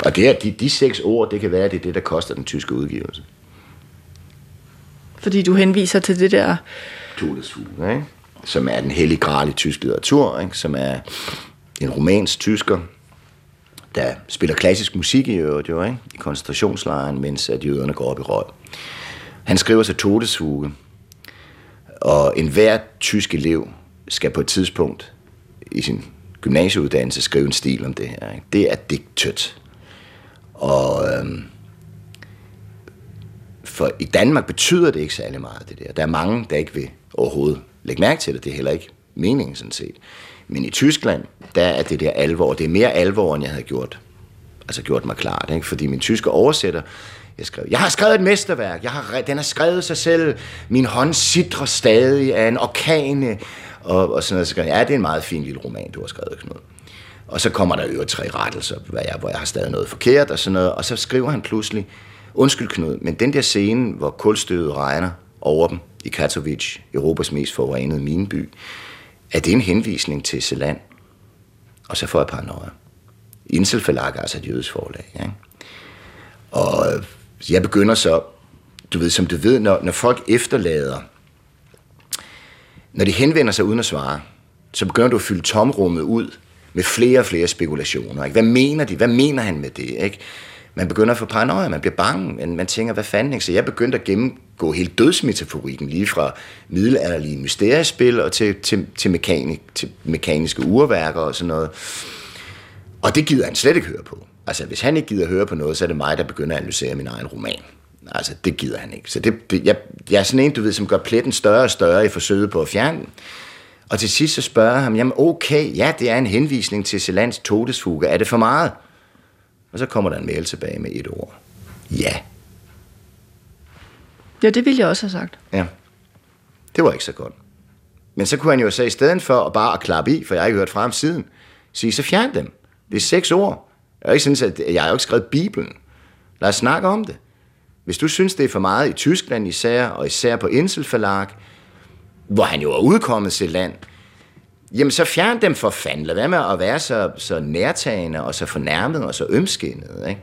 Og det er, de, de seks ord, det kan være, det er det, der koster den tyske udgivelse. Fordi du henviser til det der... Todesfuge, ikke? som er den hellige gral i tysk litteratur, ikke? som er en romansk tysker, der spiller klassisk musik i øvrigt jo, ikke? i koncentrationslejren, mens at jøderne går op i røg. Han skriver sig Todesfuge, og enhver tysk elev skal på et tidspunkt i sin gymnasieuddannelse skrive en stil om det her. Ikke? Det er digtødt. Og øhm, for i Danmark betyder det ikke særlig meget, det der. Der er mange, der ikke vil overhovedet lægge mærke til det. Det er heller ikke meningen, sådan set. Men i Tyskland, der er det der alvor. Det er mere alvor, end jeg havde gjort, altså gjort mig klart. Ikke? Fordi min tyske oversætter, jeg, skrev, jeg har skrevet et mesterværk. Jeg har, den har skrevet sig selv. Min hånd sidder stadig af en orkane. Og, og sådan noget. Så ja, det er en meget fin lille roman, du har skrevet, Knud. Og så kommer der jo tre rettelser, hvor jeg, hvor jeg har stadig noget forkert og sådan noget. Og så skriver han pludselig, undskyld Knud, men den der scene, hvor kulstøvet regner over dem i Katowice, Europas mest forurenede mineby, er det en henvisning til Celand? Og så får jeg paranoia. Inselforlag altså et jødisk forlag. Ja? Og jeg begynder så, du ved, som du ved, når, når folk efterlader, når de henvender sig uden at svare, så begynder du at fylde tomrummet ud med flere og flere spekulationer. Ikke? Hvad mener de? Hvad mener han med det? Ikke? Man begynder at få paranoia, man bliver bange, man, man tænker, hvad fanden? Ikke? Så jeg begyndte at gennemgå hele dødsmetaforikken, lige fra middelalderlige mysteriespil og til, til, til, mekanik, til mekaniske urværker og sådan noget. Og det gider han slet ikke høre på. Altså, hvis han ikke gider høre på noget, så er det mig, der begynder at analysere min egen roman. Altså, det gider han ikke. Så det, det, jeg, jeg er sådan en, du ved, som gør pletten større og større i forsøget på at fjerne den. Og til sidst så spørger jeg ham, jamen okay, ja, det er en henvisning til Celands todesfuge. Er det for meget? Og så kommer der en mail tilbage med et ord. Ja. Ja, det ville jeg også have sagt. Ja. Det var ikke så godt. Men så kunne han jo så i stedet for at bare at klappe i, for jeg har ikke hørt fra ham siden, sige, så fjern dem. Det er seks ord. Jeg har ikke synes, at jeg har jo ikke skrevet Bibelen. Lad os snakke om det. Hvis du synes, det er for meget i Tyskland især, og især på Inselforlag, hvor han jo er udkommet til land, jamen så fjern dem for fanden. Lad være med at være så, så nærtagende og så fornærmet og så ømskindet. Ikke?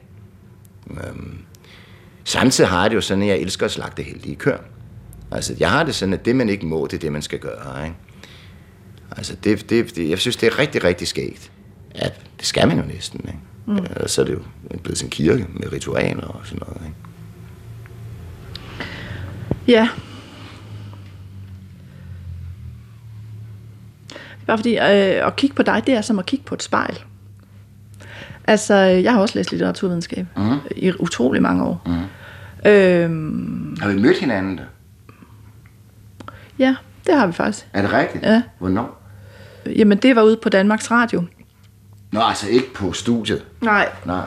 Øhm. Samtidig har det jo sådan, at jeg elsker at slagte heldige kør. Altså, jeg har det sådan, at det, man ikke må, det er det, man skal gøre. Ikke? Altså, det, det, det, jeg synes, det er rigtig, rigtig skægt. at det skal man jo næsten. Ikke? Mm. Og så er det jo blevet sin kirke med ritualer og sådan noget. Ikke? Ja. Bare fordi øh, at kigge på dig, det er som at kigge på et spejl. Altså, jeg har også læst litteraturvidenskab mm. i utrolig mange år. Mm. Øhm, har vi mødt hinanden da? Ja, det har vi faktisk. Er det rigtigt? Ja. Hvornår? Jamen, det var ude på Danmarks Radio. Nå, altså ikke på studiet? Nej. Nej.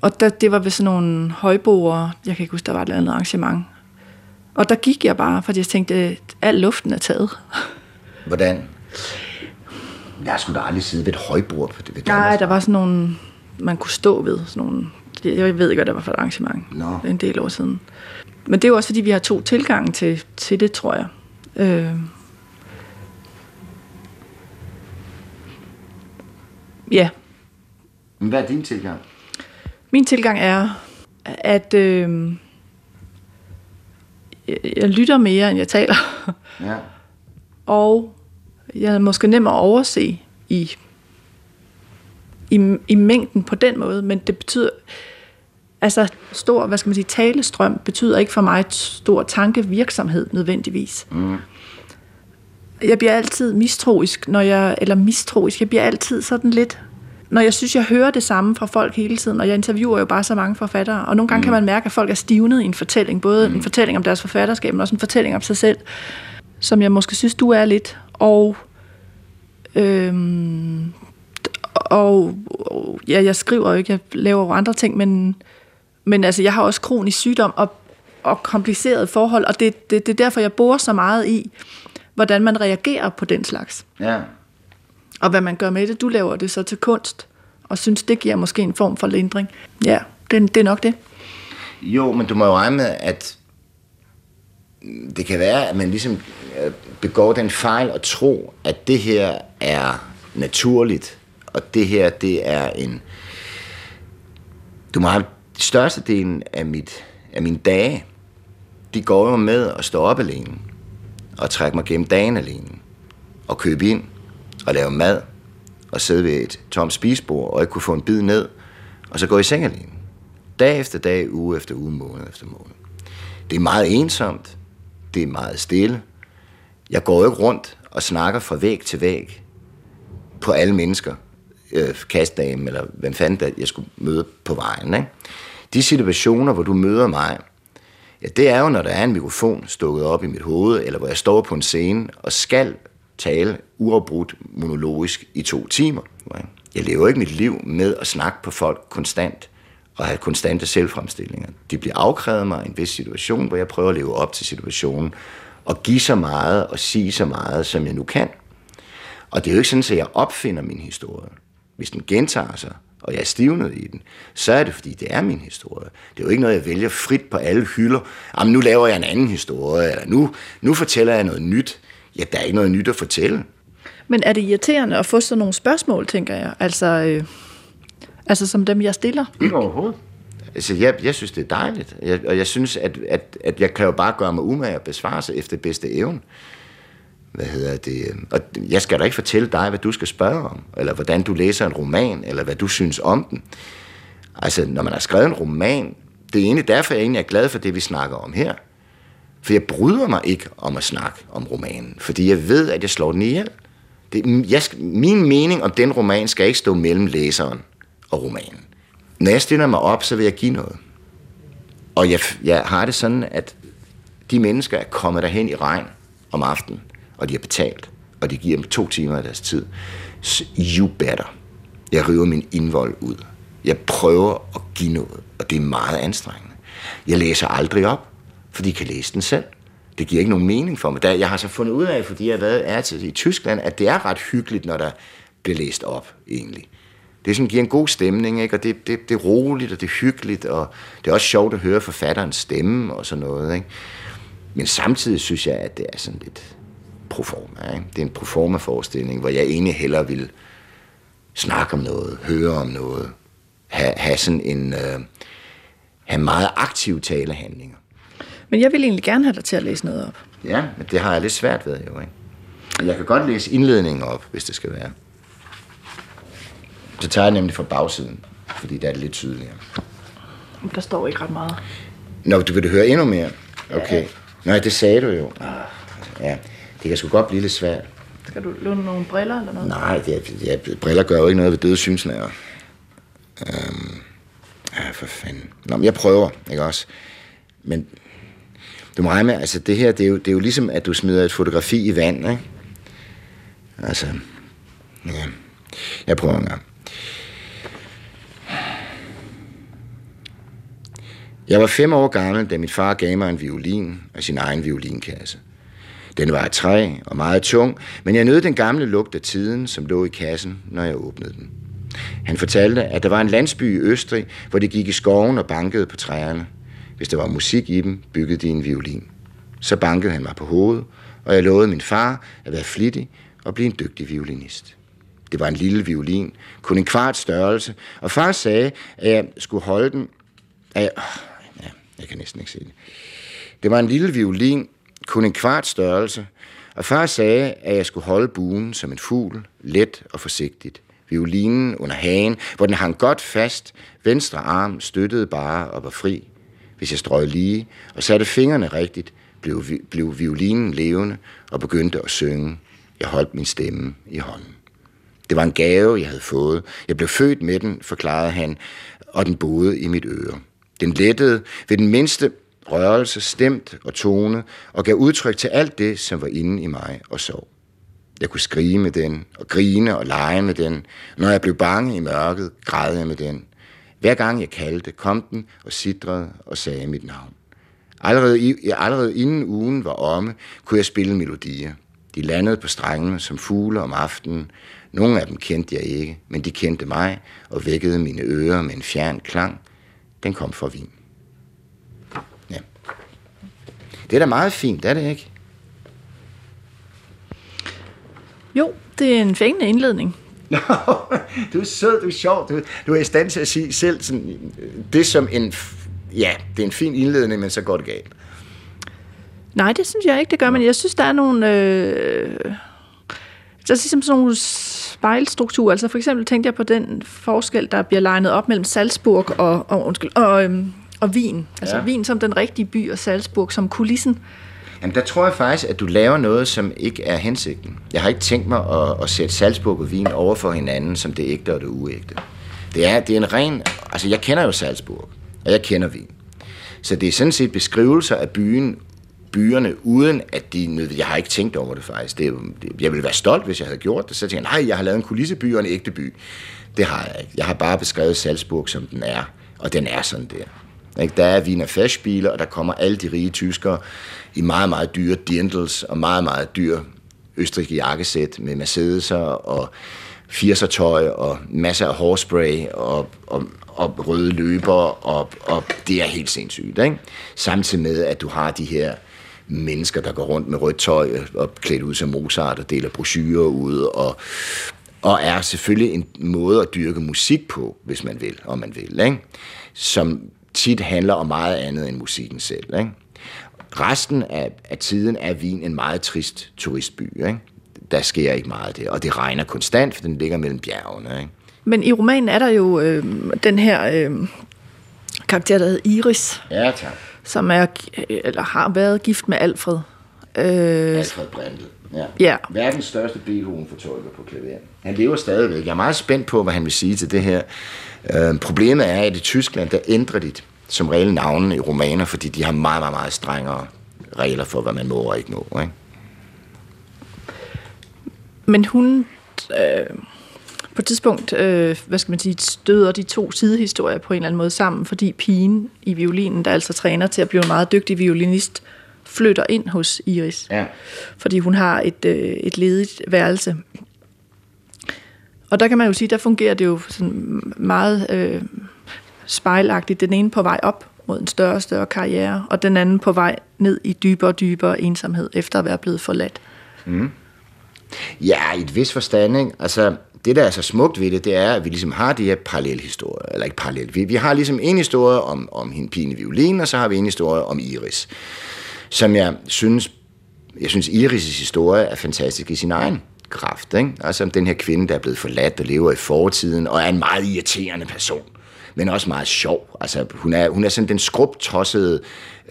Og der, det var ved sådan nogle højboer, jeg kan ikke huske, der var et eller andet arrangement. Og der gik jeg bare, fordi jeg tænkte, at al luften er taget. Hvordan? Jeg sgu da aldrig siddet ved et højbord. Ved det, Nej, der var sådan nogle, man kunne stå ved. Sådan nogle, jeg ved ikke, hvad det var for et arrangement. No. En del år siden. Men det er jo også, fordi vi har to tilgange til, til det, tror jeg. Øh. Ja. Men hvad er din tilgang? Min tilgang er, at øh, jeg lytter mere, end jeg taler. Ja. Og jeg er måske nem at overse i, i, i mængden på den måde, men det betyder, altså stor, hvad skal man sige, talestrøm betyder ikke for mig stor tankevirksomhed nødvendigvis. Mm. Jeg bliver altid mistroisk, når jeg, eller mistroisk, jeg bliver altid sådan lidt, når jeg synes, jeg hører det samme fra folk hele tiden, og jeg interviewer jo bare så mange forfattere, og nogle gange mm. kan man mærke, at folk er stivnet i en fortælling, både mm. en fortælling om deres forfatterskab, men også en fortælling om sig selv, som jeg måske synes, du er lidt, og øhm, og, og ja, jeg skriver jo ikke, jeg laver jo andre ting, men, men altså, jeg har også kronisk sygdom og, og komplicerede forhold, og det, det, det er derfor, jeg bor så meget i, hvordan man reagerer på den slags. Ja. Og hvad man gør med det. Du laver det så til kunst, og synes, det giver måske en form for lindring. Ja, det, det er nok det. Jo, men du må jo regne med, at det kan være, at man ligesom øh, begår den fejl at tro, at det her er naturligt, og det her, det er en... Du må have størstedelen af, mit, af mine dage, de går jo med at stå op alene, og trække mig gennem dagen alene, og købe ind, og lave mad, og sidde ved et tomt spisebord, og ikke kunne få en bid ned, og så gå i seng alene. Dag efter dag, uge efter uge, måned efter måned. Det er meget ensomt, det er meget stille. Jeg går ikke rundt og snakker fra væg til væg på alle mennesker, øh, kastdame, eller hvem fanden jeg skulle møde på vejen. Ikke? De situationer, hvor du møder mig, ja, det er jo, når der er en mikrofon stukket op i mit hoved, eller hvor jeg står på en scene og skal tale uafbrudt monologisk i to timer. Ikke? Jeg lever ikke mit liv med at snakke på folk konstant og have konstante selvfremstillinger. De bliver afkrævet mig i en vis situation, hvor jeg prøver at leve op til situationen, og give så meget og sige så meget, som jeg nu kan. Og det er jo ikke sådan, at jeg opfinder min historie. Hvis den gentager sig, og jeg er stivnet i den, så er det, fordi det er min historie. Det er jo ikke noget, jeg vælger frit på alle hylder. Jamen, nu laver jeg en anden historie, eller nu, nu fortæller jeg noget nyt. Ja, der er ikke noget nyt at fortælle. Men er det irriterende at få sådan nogle spørgsmål, tænker jeg? Altså, øh, Altså som dem, jeg stiller? Ikke overhovedet. Altså, jeg, jeg synes, det er dejligt. Jeg, og jeg synes, at, at, at jeg kan jo bare gøre mig umage og besvare sig efter bedste evne. Hvad hedder det? Og jeg skal da ikke fortælle dig, hvad du skal spørge om, eller hvordan du læser en roman, eller hvad du synes om den. Altså, når man har skrevet en roman, det er egentlig derfor, jeg egentlig er glad for det, vi snakker om her. For jeg bryder mig ikke om at snakke om romanen, fordi jeg ved, at jeg slår den ihjel. Det, jeg, min mening om den roman skal ikke stå mellem læseren og romanen. Når jeg stiller mig op, så vil jeg give noget. Og jeg, jeg har det sådan, at de mennesker er kommet derhen i regn om aftenen, og de har betalt, og de giver dem to timer af deres tid. You better. Jeg river min indvold ud. Jeg prøver at give noget, og det er meget anstrengende. Jeg læser aldrig op, for de kan læse den selv. Det giver ikke nogen mening for mig. Jeg har så fundet ud af, fordi jeg har været er til i Tyskland, at det er ret hyggeligt, når der bliver læst op, egentlig det sådan giver en god stemning, ikke? og det, det, det er roligt, og det er hyggeligt, og det er også sjovt at høre forfatterens stemme og sådan noget. Ikke? Men samtidig synes jeg, at det er sådan lidt proforma. Ikke? Det er en proforma-forestilling, hvor jeg egentlig hellere vil snakke om noget, høre om noget, have, have sådan en øh, have meget aktive talehandlinger. Men jeg vil egentlig gerne have dig til at læse noget op. Ja, men det har jeg lidt svært ved jo, ikke? Jeg kan godt læse indledningen op, hvis det skal være. Så tager jeg nemlig fra bagsiden, fordi der er det lidt tydeligere. Der står ikke ret meget. Nå, du vil det høre endnu mere? Okay. Nej, det sagde du jo. Ja, det kan sgu godt blive lidt svært. Skal du låne nogle briller eller noget? Nej, det er, det er, briller gør jo ikke noget ved døde synslærer. Øhm, ja, for fanden. Nå, men jeg prøver, ikke også? Men du må regne med, altså det her, det er, jo, det er jo ligesom, at du smider et fotografi i vand, ikke? Altså, ja. Jeg prøver en gang. Jeg var fem år gammel, da min far gav mig en violin og sin egen violinkasse. Den var af træ og meget tung, men jeg nød den gamle lugt af tiden, som lå i kassen, når jeg åbnede den. Han fortalte, at der var en landsby i Østrig, hvor de gik i skoven og bankede på træerne. Hvis der var musik i dem, byggede de en violin. Så bankede han mig på hovedet, og jeg lovede min far at være flittig og blive en dygtig violinist. Det var en lille violin, kun en kvart størrelse, og far sagde, at jeg skulle holde den... At jeg, jeg kan næsten ikke se det. Det var en lille violin, kun en kvart størrelse, og far sagde, at jeg skulle holde buen som en fugl, let og forsigtigt. Violinen under hagen, hvor den hang godt fast, venstre arm støttede bare og var fri. Hvis jeg strøg lige og satte fingrene rigtigt, blev, blev violinen levende og begyndte at synge. Jeg holdt min stemme i hånden. Det var en gave, jeg havde fået. Jeg blev født med den, forklarede han, og den boede i mit øre. Den lettede ved den mindste rørelse, stemt og tone, og gav udtryk til alt det, som var inde i mig og sov. Jeg kunne skrige med den, og grine og lege med den. Når jeg blev bange i mørket, græd jeg med den. Hver gang jeg kaldte, kom den og sidrede og sagde mit navn. Allerede, i, allerede inden ugen var omme, kunne jeg spille melodier. De landede på strengene som fugle om aftenen. Nogle af dem kendte jeg ikke, men de kendte mig og vækkede mine ører med en fjern klang. Den kom fra Wien. Ja. Det er da meget fint, er det ikke? Jo, det er en fængende indledning. du er sød, du er sjov, du, du er i stand til at sige selv sådan, det som en, ja, det er en fin indledning, men så går det galt. Nej, det synes jeg ikke, det gør, men jeg synes, der er nogle... Øh, der er ligesom sådan nogle spejlstrukturer. Altså for eksempel tænkte jeg på den forskel, der bliver legnet op mellem Salzburg og, og, undskyld, og, øhm, og Wien. Altså ja. Wien som den rigtige by, og Salzburg som kulissen. Jamen, der tror jeg faktisk, at du laver noget, som ikke er hensigten. Jeg har ikke tænkt mig at, at sætte Salzburg og Wien over for hinanden, som det ægte og det uægte. Det er, det er en ren... Altså, jeg kender jo Salzburg, og jeg kender Wien. Så det er sådan set beskrivelser af byen, byerne, uden at de... Jeg har ikke tænkt over det faktisk. Det, det, jeg ville være stolt, hvis jeg havde gjort det. Så tænkte jeg, nej, jeg har lavet en kulisseby og en ægte by. Det har jeg ikke. Jeg har bare beskrevet Salzburg, som den er. Og den er sådan der. Ikke? Der er Wiener Festspiele, og der kommer alle de rige tyskere i meget, meget dyre Dirndls og meget, meget dyre østrigske jakkesæt med Mercedes'er og 80'er tøj og masser af hårspray og, og, og røde løber, og, og det er helt sindssygt. Ikke? Samtidig med, at du har de her mennesker, der går rundt med rødt tøj og klædt ud som Mozart og deler brochurer ud, og, og er selvfølgelig en måde at dyrke musik på, hvis man vil, om man vil, ikke? som tit handler om meget andet end musikken selv. Ikke? Resten af, af tiden er Wien en meget trist turistby. Ikke? Der sker ikke meget der, og det regner konstant, for den ligger mellem bjergene. Ikke? Men i romanen er der jo øh, den her øh, karakter, der hedder Iris. Ja, tak. Som er, eller har været gift med Alfred. Øh, Alfred Brandl. Ja. ja. Verdens største Beethoven fortolker på klaver. Han lever stadigvæk. Jeg er meget spændt på, hvad han vil sige til det her. Øh, problemet er, at i Tyskland, der ændrer de som regel navnene i romaner, fordi de har meget, meget, meget strengere regler for, hvad man må og ikke må. Ikke? Men hun... Øh, på et tidspunkt, øh, hvad skal man sige, støder de to sidehistorier på en eller anden måde sammen, fordi pigen i violinen, der altså træner til at blive en meget dygtig violinist, flytter ind hos Iris. Ja. Fordi hun har et, øh, et ledigt værelse. Og der kan man jo sige, der fungerer det jo sådan meget øh, spejlagtigt. Den ene på vej op mod en større og større karriere, og den anden på vej ned i dybere og dybere ensomhed, efter at være blevet forladt. Mm. Ja, i et vis forstand, ikke? Altså, det, der er så smukt ved det, det er, at vi ligesom har de her parallelhistorier, eller ikke parallel. Vi, vi har ligesom en historie om, om hende pigen i violin, og så har vi en historie om Iris, som jeg synes, jeg synes Iris' historie er fantastisk i sin egen kraft. Ikke? Altså den her kvinde, der er blevet forladt og lever i fortiden, og er en meget irriterende person, men også meget sjov. Altså hun er, hun er sådan den skrubtossede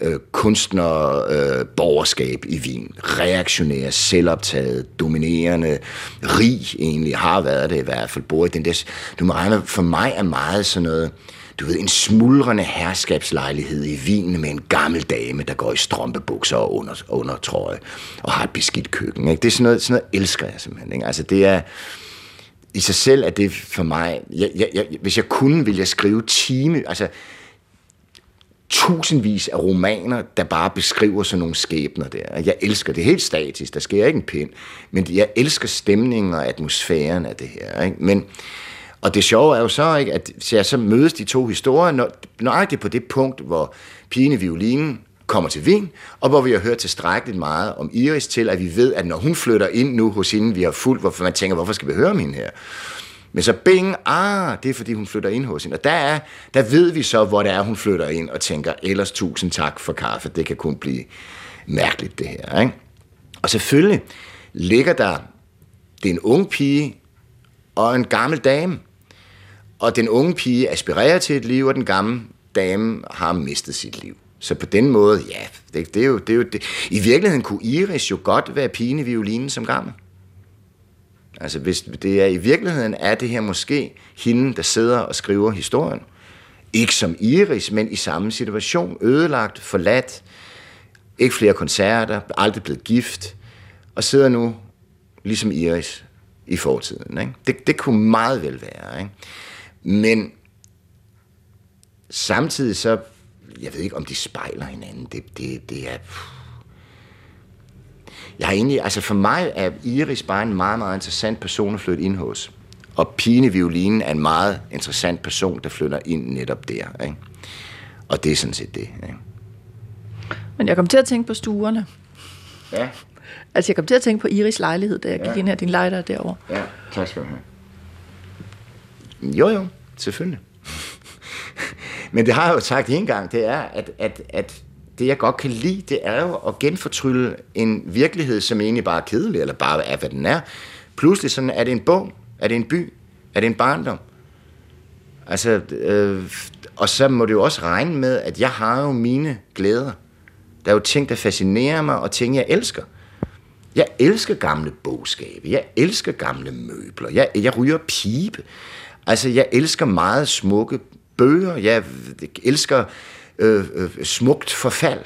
øh, kunstner øh, borgerskab i Wien. Reaktionær, selvoptaget, dominerende, rig egentlig, har været det i hvert fald. Bor i den der, du må regne, for mig er meget sådan noget, du ved, en smuldrende herskabslejlighed i Wien med en gammel dame, der går i strømpebukser og under, under trøje, og har et beskidt køkken. Ikke? Det er sådan noget, sådan noget elsker jeg simpelthen. Ikke? Altså det er, i sig selv er det for mig, jeg, jeg, jeg, hvis jeg kunne, ville jeg skrive time, altså tusindvis af romaner, der bare beskriver sådan nogle skæbner der. Jeg elsker det helt statisk, der sker ikke en pind, men jeg elsker stemningen og atmosfæren af det her. Ikke? Men, og det sjove er jo så, ikke, at så, jeg så mødes de to historier, når, nøjagtigt på det punkt, hvor pigen i violinen kommer til Wien, og hvor vi har hørt tilstrækkeligt meget om Iris til, at vi ved, at når hun flytter ind nu hos hende, vi har fuldt, hvorfor man tænker, hvorfor skal vi høre om hende her? Men så bing, ah, det er fordi hun flytter ind hos hende. Og der, er, der ved vi så, hvor det er, hun flytter ind og tænker, ellers tusind tak for kaffe, det kan kun blive mærkeligt det her. Ikke? Og selvfølgelig ligger der, det er en ung pige og en gammel dame. Og den unge pige aspirerer til et liv, og den gamle dame har mistet sit liv. Så på den måde, ja, det, det er jo, det er jo det. I virkeligheden kunne Iris jo godt være pigen i violinen som gammel. Altså hvis det er i virkeligheden, er det her måske hende, der sidder og skriver historien. Ikke som Iris, men i samme situation. Ødelagt, forladt, ikke flere koncerter, aldrig blevet gift, og sidder nu, ligesom Iris, i fortiden. Ikke? Det, det kunne meget vel være. Ikke? Men samtidig så, jeg ved ikke, om de spejler hinanden. Det, det, det er... Jeg har egentlig, altså for mig er Iris bare en meget, meget interessant person at flytte ind hos. Og pigen i violinen er en meget interessant person, der flytter ind netop der. Ikke? Og det er sådan set det. Ikke? Men jeg kom til at tænke på stuerne. Ja. Altså, jeg kom til at tænke på Iris lejlighed, da jeg gik Ja. ind her. Din lejlighed er derovre. Ja, tak skal du have. Jo, jo, selvfølgelig. Men det har jeg jo sagt en gang, det er, at, at, at det jeg godt kan lide, det er jo at genfortrylle en virkelighed, som egentlig bare er kedelig, eller bare er, hvad den er. Pludselig sådan, er det en bog? Er det en by? Er det en barndom? Altså, øh, og så må det jo også regne med, at jeg har jo mine glæder. Der er jo ting, der fascinerer mig, og ting, jeg elsker. Jeg elsker gamle bogskabe. Jeg elsker gamle møbler. Jeg, jeg ryger pibe. Altså, jeg elsker meget smukke bøger. Jeg elsker øh, øh, smukt forfald.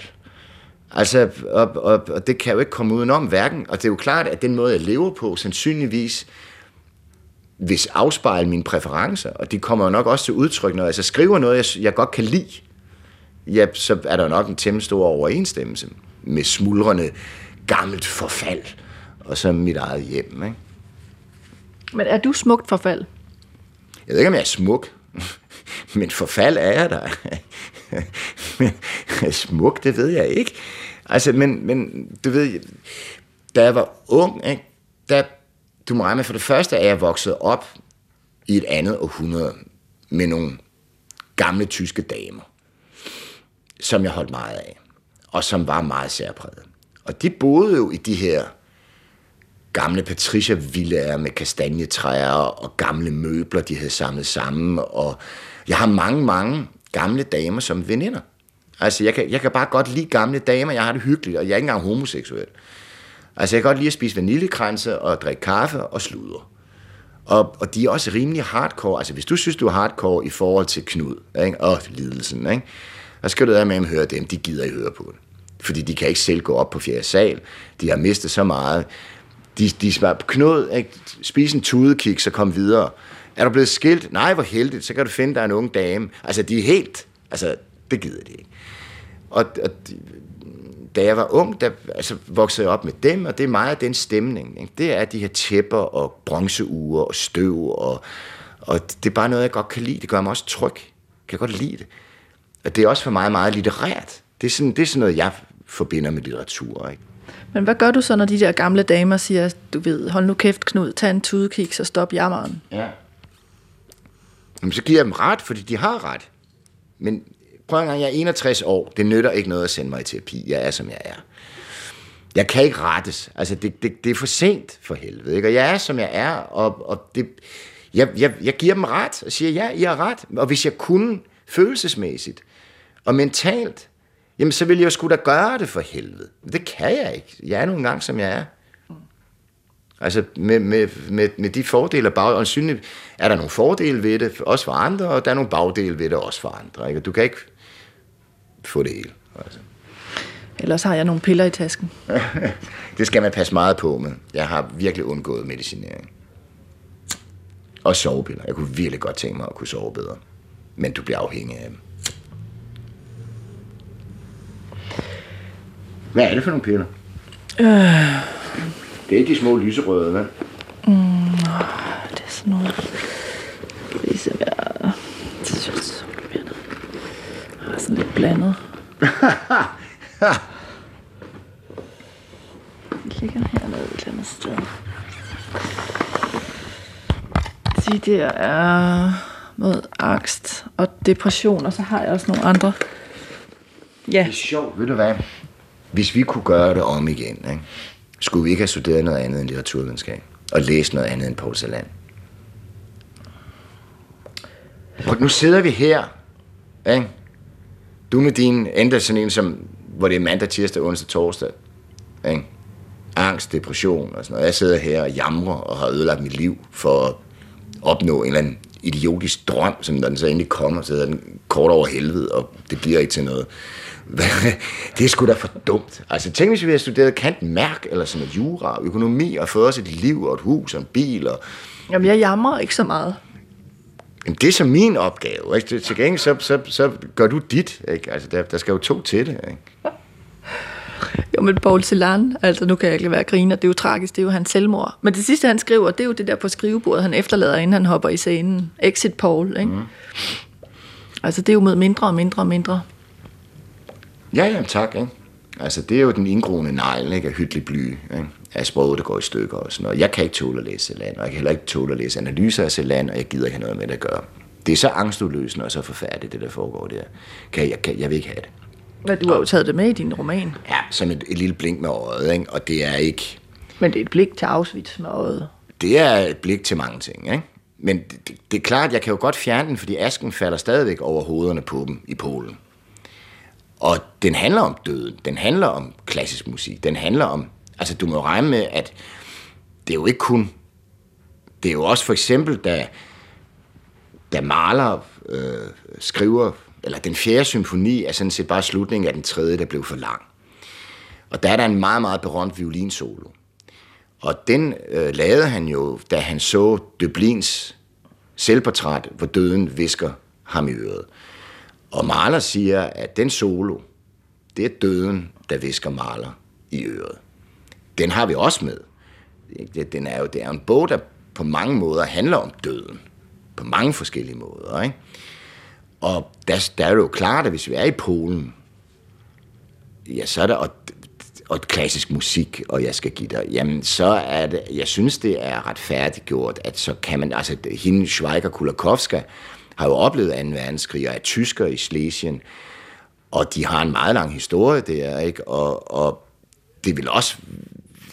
Altså, og, og, og det kan jo ikke komme udenom hverken. Og det er jo klart, at den måde, jeg lever på, sandsynligvis hvis afspejle mine præferencer, og de kommer jo nok også til udtryk, når jeg så skriver noget, jeg, jeg godt kan lide, ja, så er der nok en temmelig stor overensstemmelse med smuldrende gammelt forfald, og så mit eget hjem. Ikke? Men er du smukt forfald? Jeg ved ikke, om jeg er smuk, men forfald er jeg der. men smuk, det ved jeg ikke. Altså, men, men du ved, da jeg var ung, ikke, der, du må regne med, for det første er jeg vokset op i et andet århundrede med nogle gamle tyske damer, som jeg holdt meget af, og som var meget særpræget. Og de boede jo i de her gamle patriciervillager med kastanjetræer og gamle møbler, de havde samlet sammen. Og jeg har mange, mange gamle damer som veninder. Altså, jeg kan, jeg kan bare godt lide gamle damer. Jeg har det hyggeligt, og jeg er ikke engang homoseksuel. Altså, jeg kan godt lide at spise vaniljekranse og drikke kaffe og sludder. Og, og de er også rimelig hardcore. Altså, hvis du synes, du er hardcore i forhold til Knud, ikke? og lidelsen, ikke? så skal du da med at høre dem. De gider ikke høre på det. Fordi de kan ikke selv gå op på fjerde sal. De har mistet så meget. De, de smager på Knud, ikke? spise en tudekik, så kom videre. Er du blevet skilt? Nej, hvor heldigt. Så kan du finde dig en ung dame. Altså, de er helt... Altså, det gider de ikke. Og, og da jeg var ung, der altså, voksede jeg op med dem, og det er meget den stemning. Ikke? Det er de her tæpper og bronzeure og støv, og, og det er bare noget, jeg godt kan lide. Det gør mig også tryg. Jeg kan godt lide det. Og det er også for mig meget litterært. Det er sådan, det er sådan noget, jeg forbinder med litteratur. Ikke? Men hvad gør du så, når de der gamle damer siger, du ved, hold nu kæft Knud, tag en tudekiks og stop jammeren? Ja. Jamen, så giver jeg dem ret, fordi de har ret. Men prøv en gang, jeg er 61 år. Det nytter ikke noget at sende mig i terapi. Jeg er, som jeg er. Jeg kan ikke rettes. Altså, det, det, det er for sent for helvede. Ikke? Og jeg er, som jeg er, og, og det, jeg, jeg, jeg giver dem ret og siger, ja, I har ret. Og hvis jeg kunne følelsesmæssigt og mentalt, jamen så ville jeg jo skulle da gøre det for helvede. Det kan jeg ikke. Jeg er nu engang, som jeg er. Altså med, med, med, med de fordele og bag, og synligt er der nogle fordele ved det, også for andre, og der er nogle bagdele ved det, også for andre. Ikke? Du kan ikke få det hele. Altså. Ellers har jeg nogle piller i tasken. det skal man passe meget på med. Jeg har virkelig undgået medicinering. Og sovepiller. Jeg kunne virkelig godt tænke mig at kunne sove bedre. Men du bliver afhængig af dem. Hvad er det for nogle piller? Øh... Det er de små lyserøde, hvad? Mm, det er sådan noget... Være... Det er sådan lidt blandet. Det ligger hernede et eller andet sted. De der er mod angst og depression, og så har jeg også nogle andre. Ja. Det er sjovt, ved du hvad? Hvis vi kunne gøre det om igen, ikke? Skulle vi ikke have studeret noget andet end litteraturvidenskab og læst noget andet end Paul Saland. nu sidder vi her, ikke? Du med din, endda sådan en som, hvor det er mandag, tirsdag, onsdag, torsdag, ikke? angst, depression og sådan noget. Jeg sidder her og jamrer og har ødelagt mit liv for at opnå en eller anden idiotisk drøm, som når den så endelig kommer, så er den kort over helvede, og det bliver ikke til noget. det er sgu da for dumt. Altså, tænk hvis vi havde studeret Kant Mærk, eller sådan noget jura, økonomi, og fået os et liv og et hus og en bil. Og... Jamen, jeg jammer ikke så meget. Jamen, det er så min opgave. Ikke? Til gengæld, så, så, så gør du dit. Ikke? Altså, der, der skal jo to til det. Ikke? Jo, men Paul Celan, altså nu kan jeg ikke være griner, det er jo tragisk, det er jo hans selvmord. Men det sidste, han skriver, det er jo det der på skrivebordet, han efterlader, inden han hopper i scenen. Exit Paul, ikke? Mm. Altså, det er jo med mindre og mindre og mindre. Ja, ja, tak, ikke? Altså, det er jo den indgroende negl, ikke? Af hyggelig bly, ikke? Af sproget, der går i stykker og sådan noget. Jeg kan ikke tåle at læse Celan, og jeg kan heller ikke tåle at læse analyser af Celan, og jeg gider ikke have noget med det at gøre. Det er så angstudløsende og så forfærdeligt, det der foregår der. Kan jeg, kan, jeg vil ikke have det. Men du har jo taget det med i din roman. Ja, som et, et lille blink med øjet, ikke? og det er ikke... Men det er et blik til Auschwitz med øjet. Det er et blik til mange ting, ikke? Men det, det, det er klart, jeg kan jo godt fjerne den, fordi asken falder stadigvæk over hovederne på dem i Polen. Og den handler om døden, den handler om klassisk musik, den handler om... Altså, du må regne med, at det er jo ikke kun... Det er jo også for eksempel, da, da Mahler øh, skriver eller den fjerde symfoni er sådan set bare slutningen af den tredje, der blev for lang. Og der er der en meget, meget berømt violinsolo. Og den øh, lavede han jo, da han så Døblins selvportræt, hvor døden visker ham i øret. Og Mahler siger, at den solo, det er døden, der visker Mahler i øret. Den har vi også med. Den er jo, det er jo en bog, der på mange måder handler om døden. På mange forskellige måder. Ikke? Og der, der er det jo klart, at hvis vi er i Polen, ja, så er der, og, og klassisk musik, og jeg skal give dig, jamen så er det, jeg synes, det er retfærdiggjort, at så kan man, altså hende Schweiger Kulakowska har jo oplevet 2. verdenskrig, og er tysker i Schlesien, og de har en meget lang historie der, ikke? Og, og det vil også,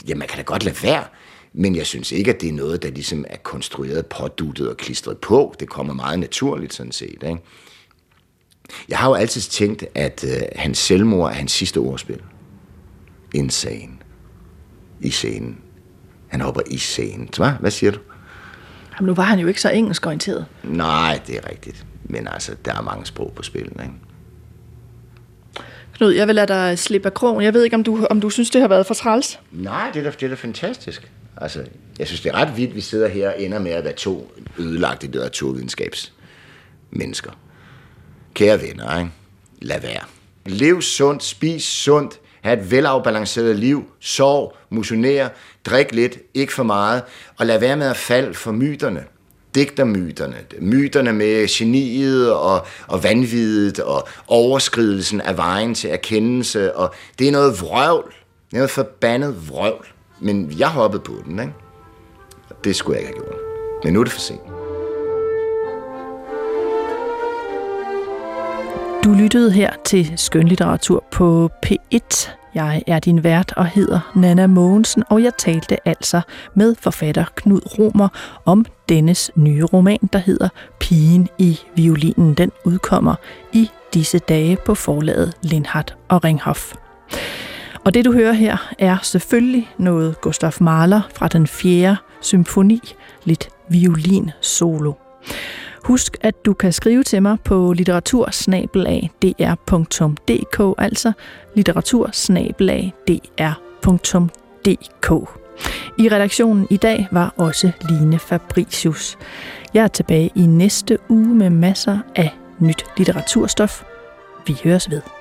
ja, man kan da godt lade være, men jeg synes ikke, at det er noget, der ligesom er konstrueret, påduttet og klistret på. Det kommer meget naturligt sådan set, ikke? Jeg har jo altid tænkt, at øh, hans selvmord er hans sidste ordspil. Insane. I scenen. Han hopper i scenen. Hvad? Hvad siger du? Jamen, nu var han jo ikke så engelsk orienteret. Nej, det er rigtigt. Men altså, der er mange sprog på spillet, ikke? Knud, jeg vil lade dig slippe af krogen. Jeg ved ikke, om du, om du synes, det har været for træls? Nej, det er da, det er da fantastisk. Altså, jeg synes, det er ret vildt, vi sidder her og ender med at være to ødelagte litteraturvidenskabs mennesker. Kære venner, ikke? lad være. Lev sundt, spis sundt, have et velafbalanceret liv, sov, motionere, drik lidt, ikke for meget, og lad være med at falde for myterne. Digtermyterne, myterne med geniet og, og vanvidet og overskridelsen af vejen til erkendelse, og det er noget vrøvl, det er noget forbandet vrøvl, men jeg hoppede på den, ikke? Det skulle jeg ikke have gjort. Men nu er det for sent. Du lyttede her til skønlitteratur på P1. Jeg er din vært og hedder Nana Mogensen, og jeg talte altså med forfatter Knud Romer om dennes nye roman, der hedder Pigen i violinen. Den udkommer i disse dage på forlaget Lindhardt og Ringhof. Og det du hører her er selvfølgelig noget Gustav Mahler fra den 4. symfoni, lidt violin solo. Husk, at du kan skrive til mig på litteratursnabelag.dr.dk, altså litteratursnabelag.dr.dk. I redaktionen i dag var også Line Fabricius. Jeg er tilbage i næste uge med masser af nyt litteraturstof. Vi høres ved.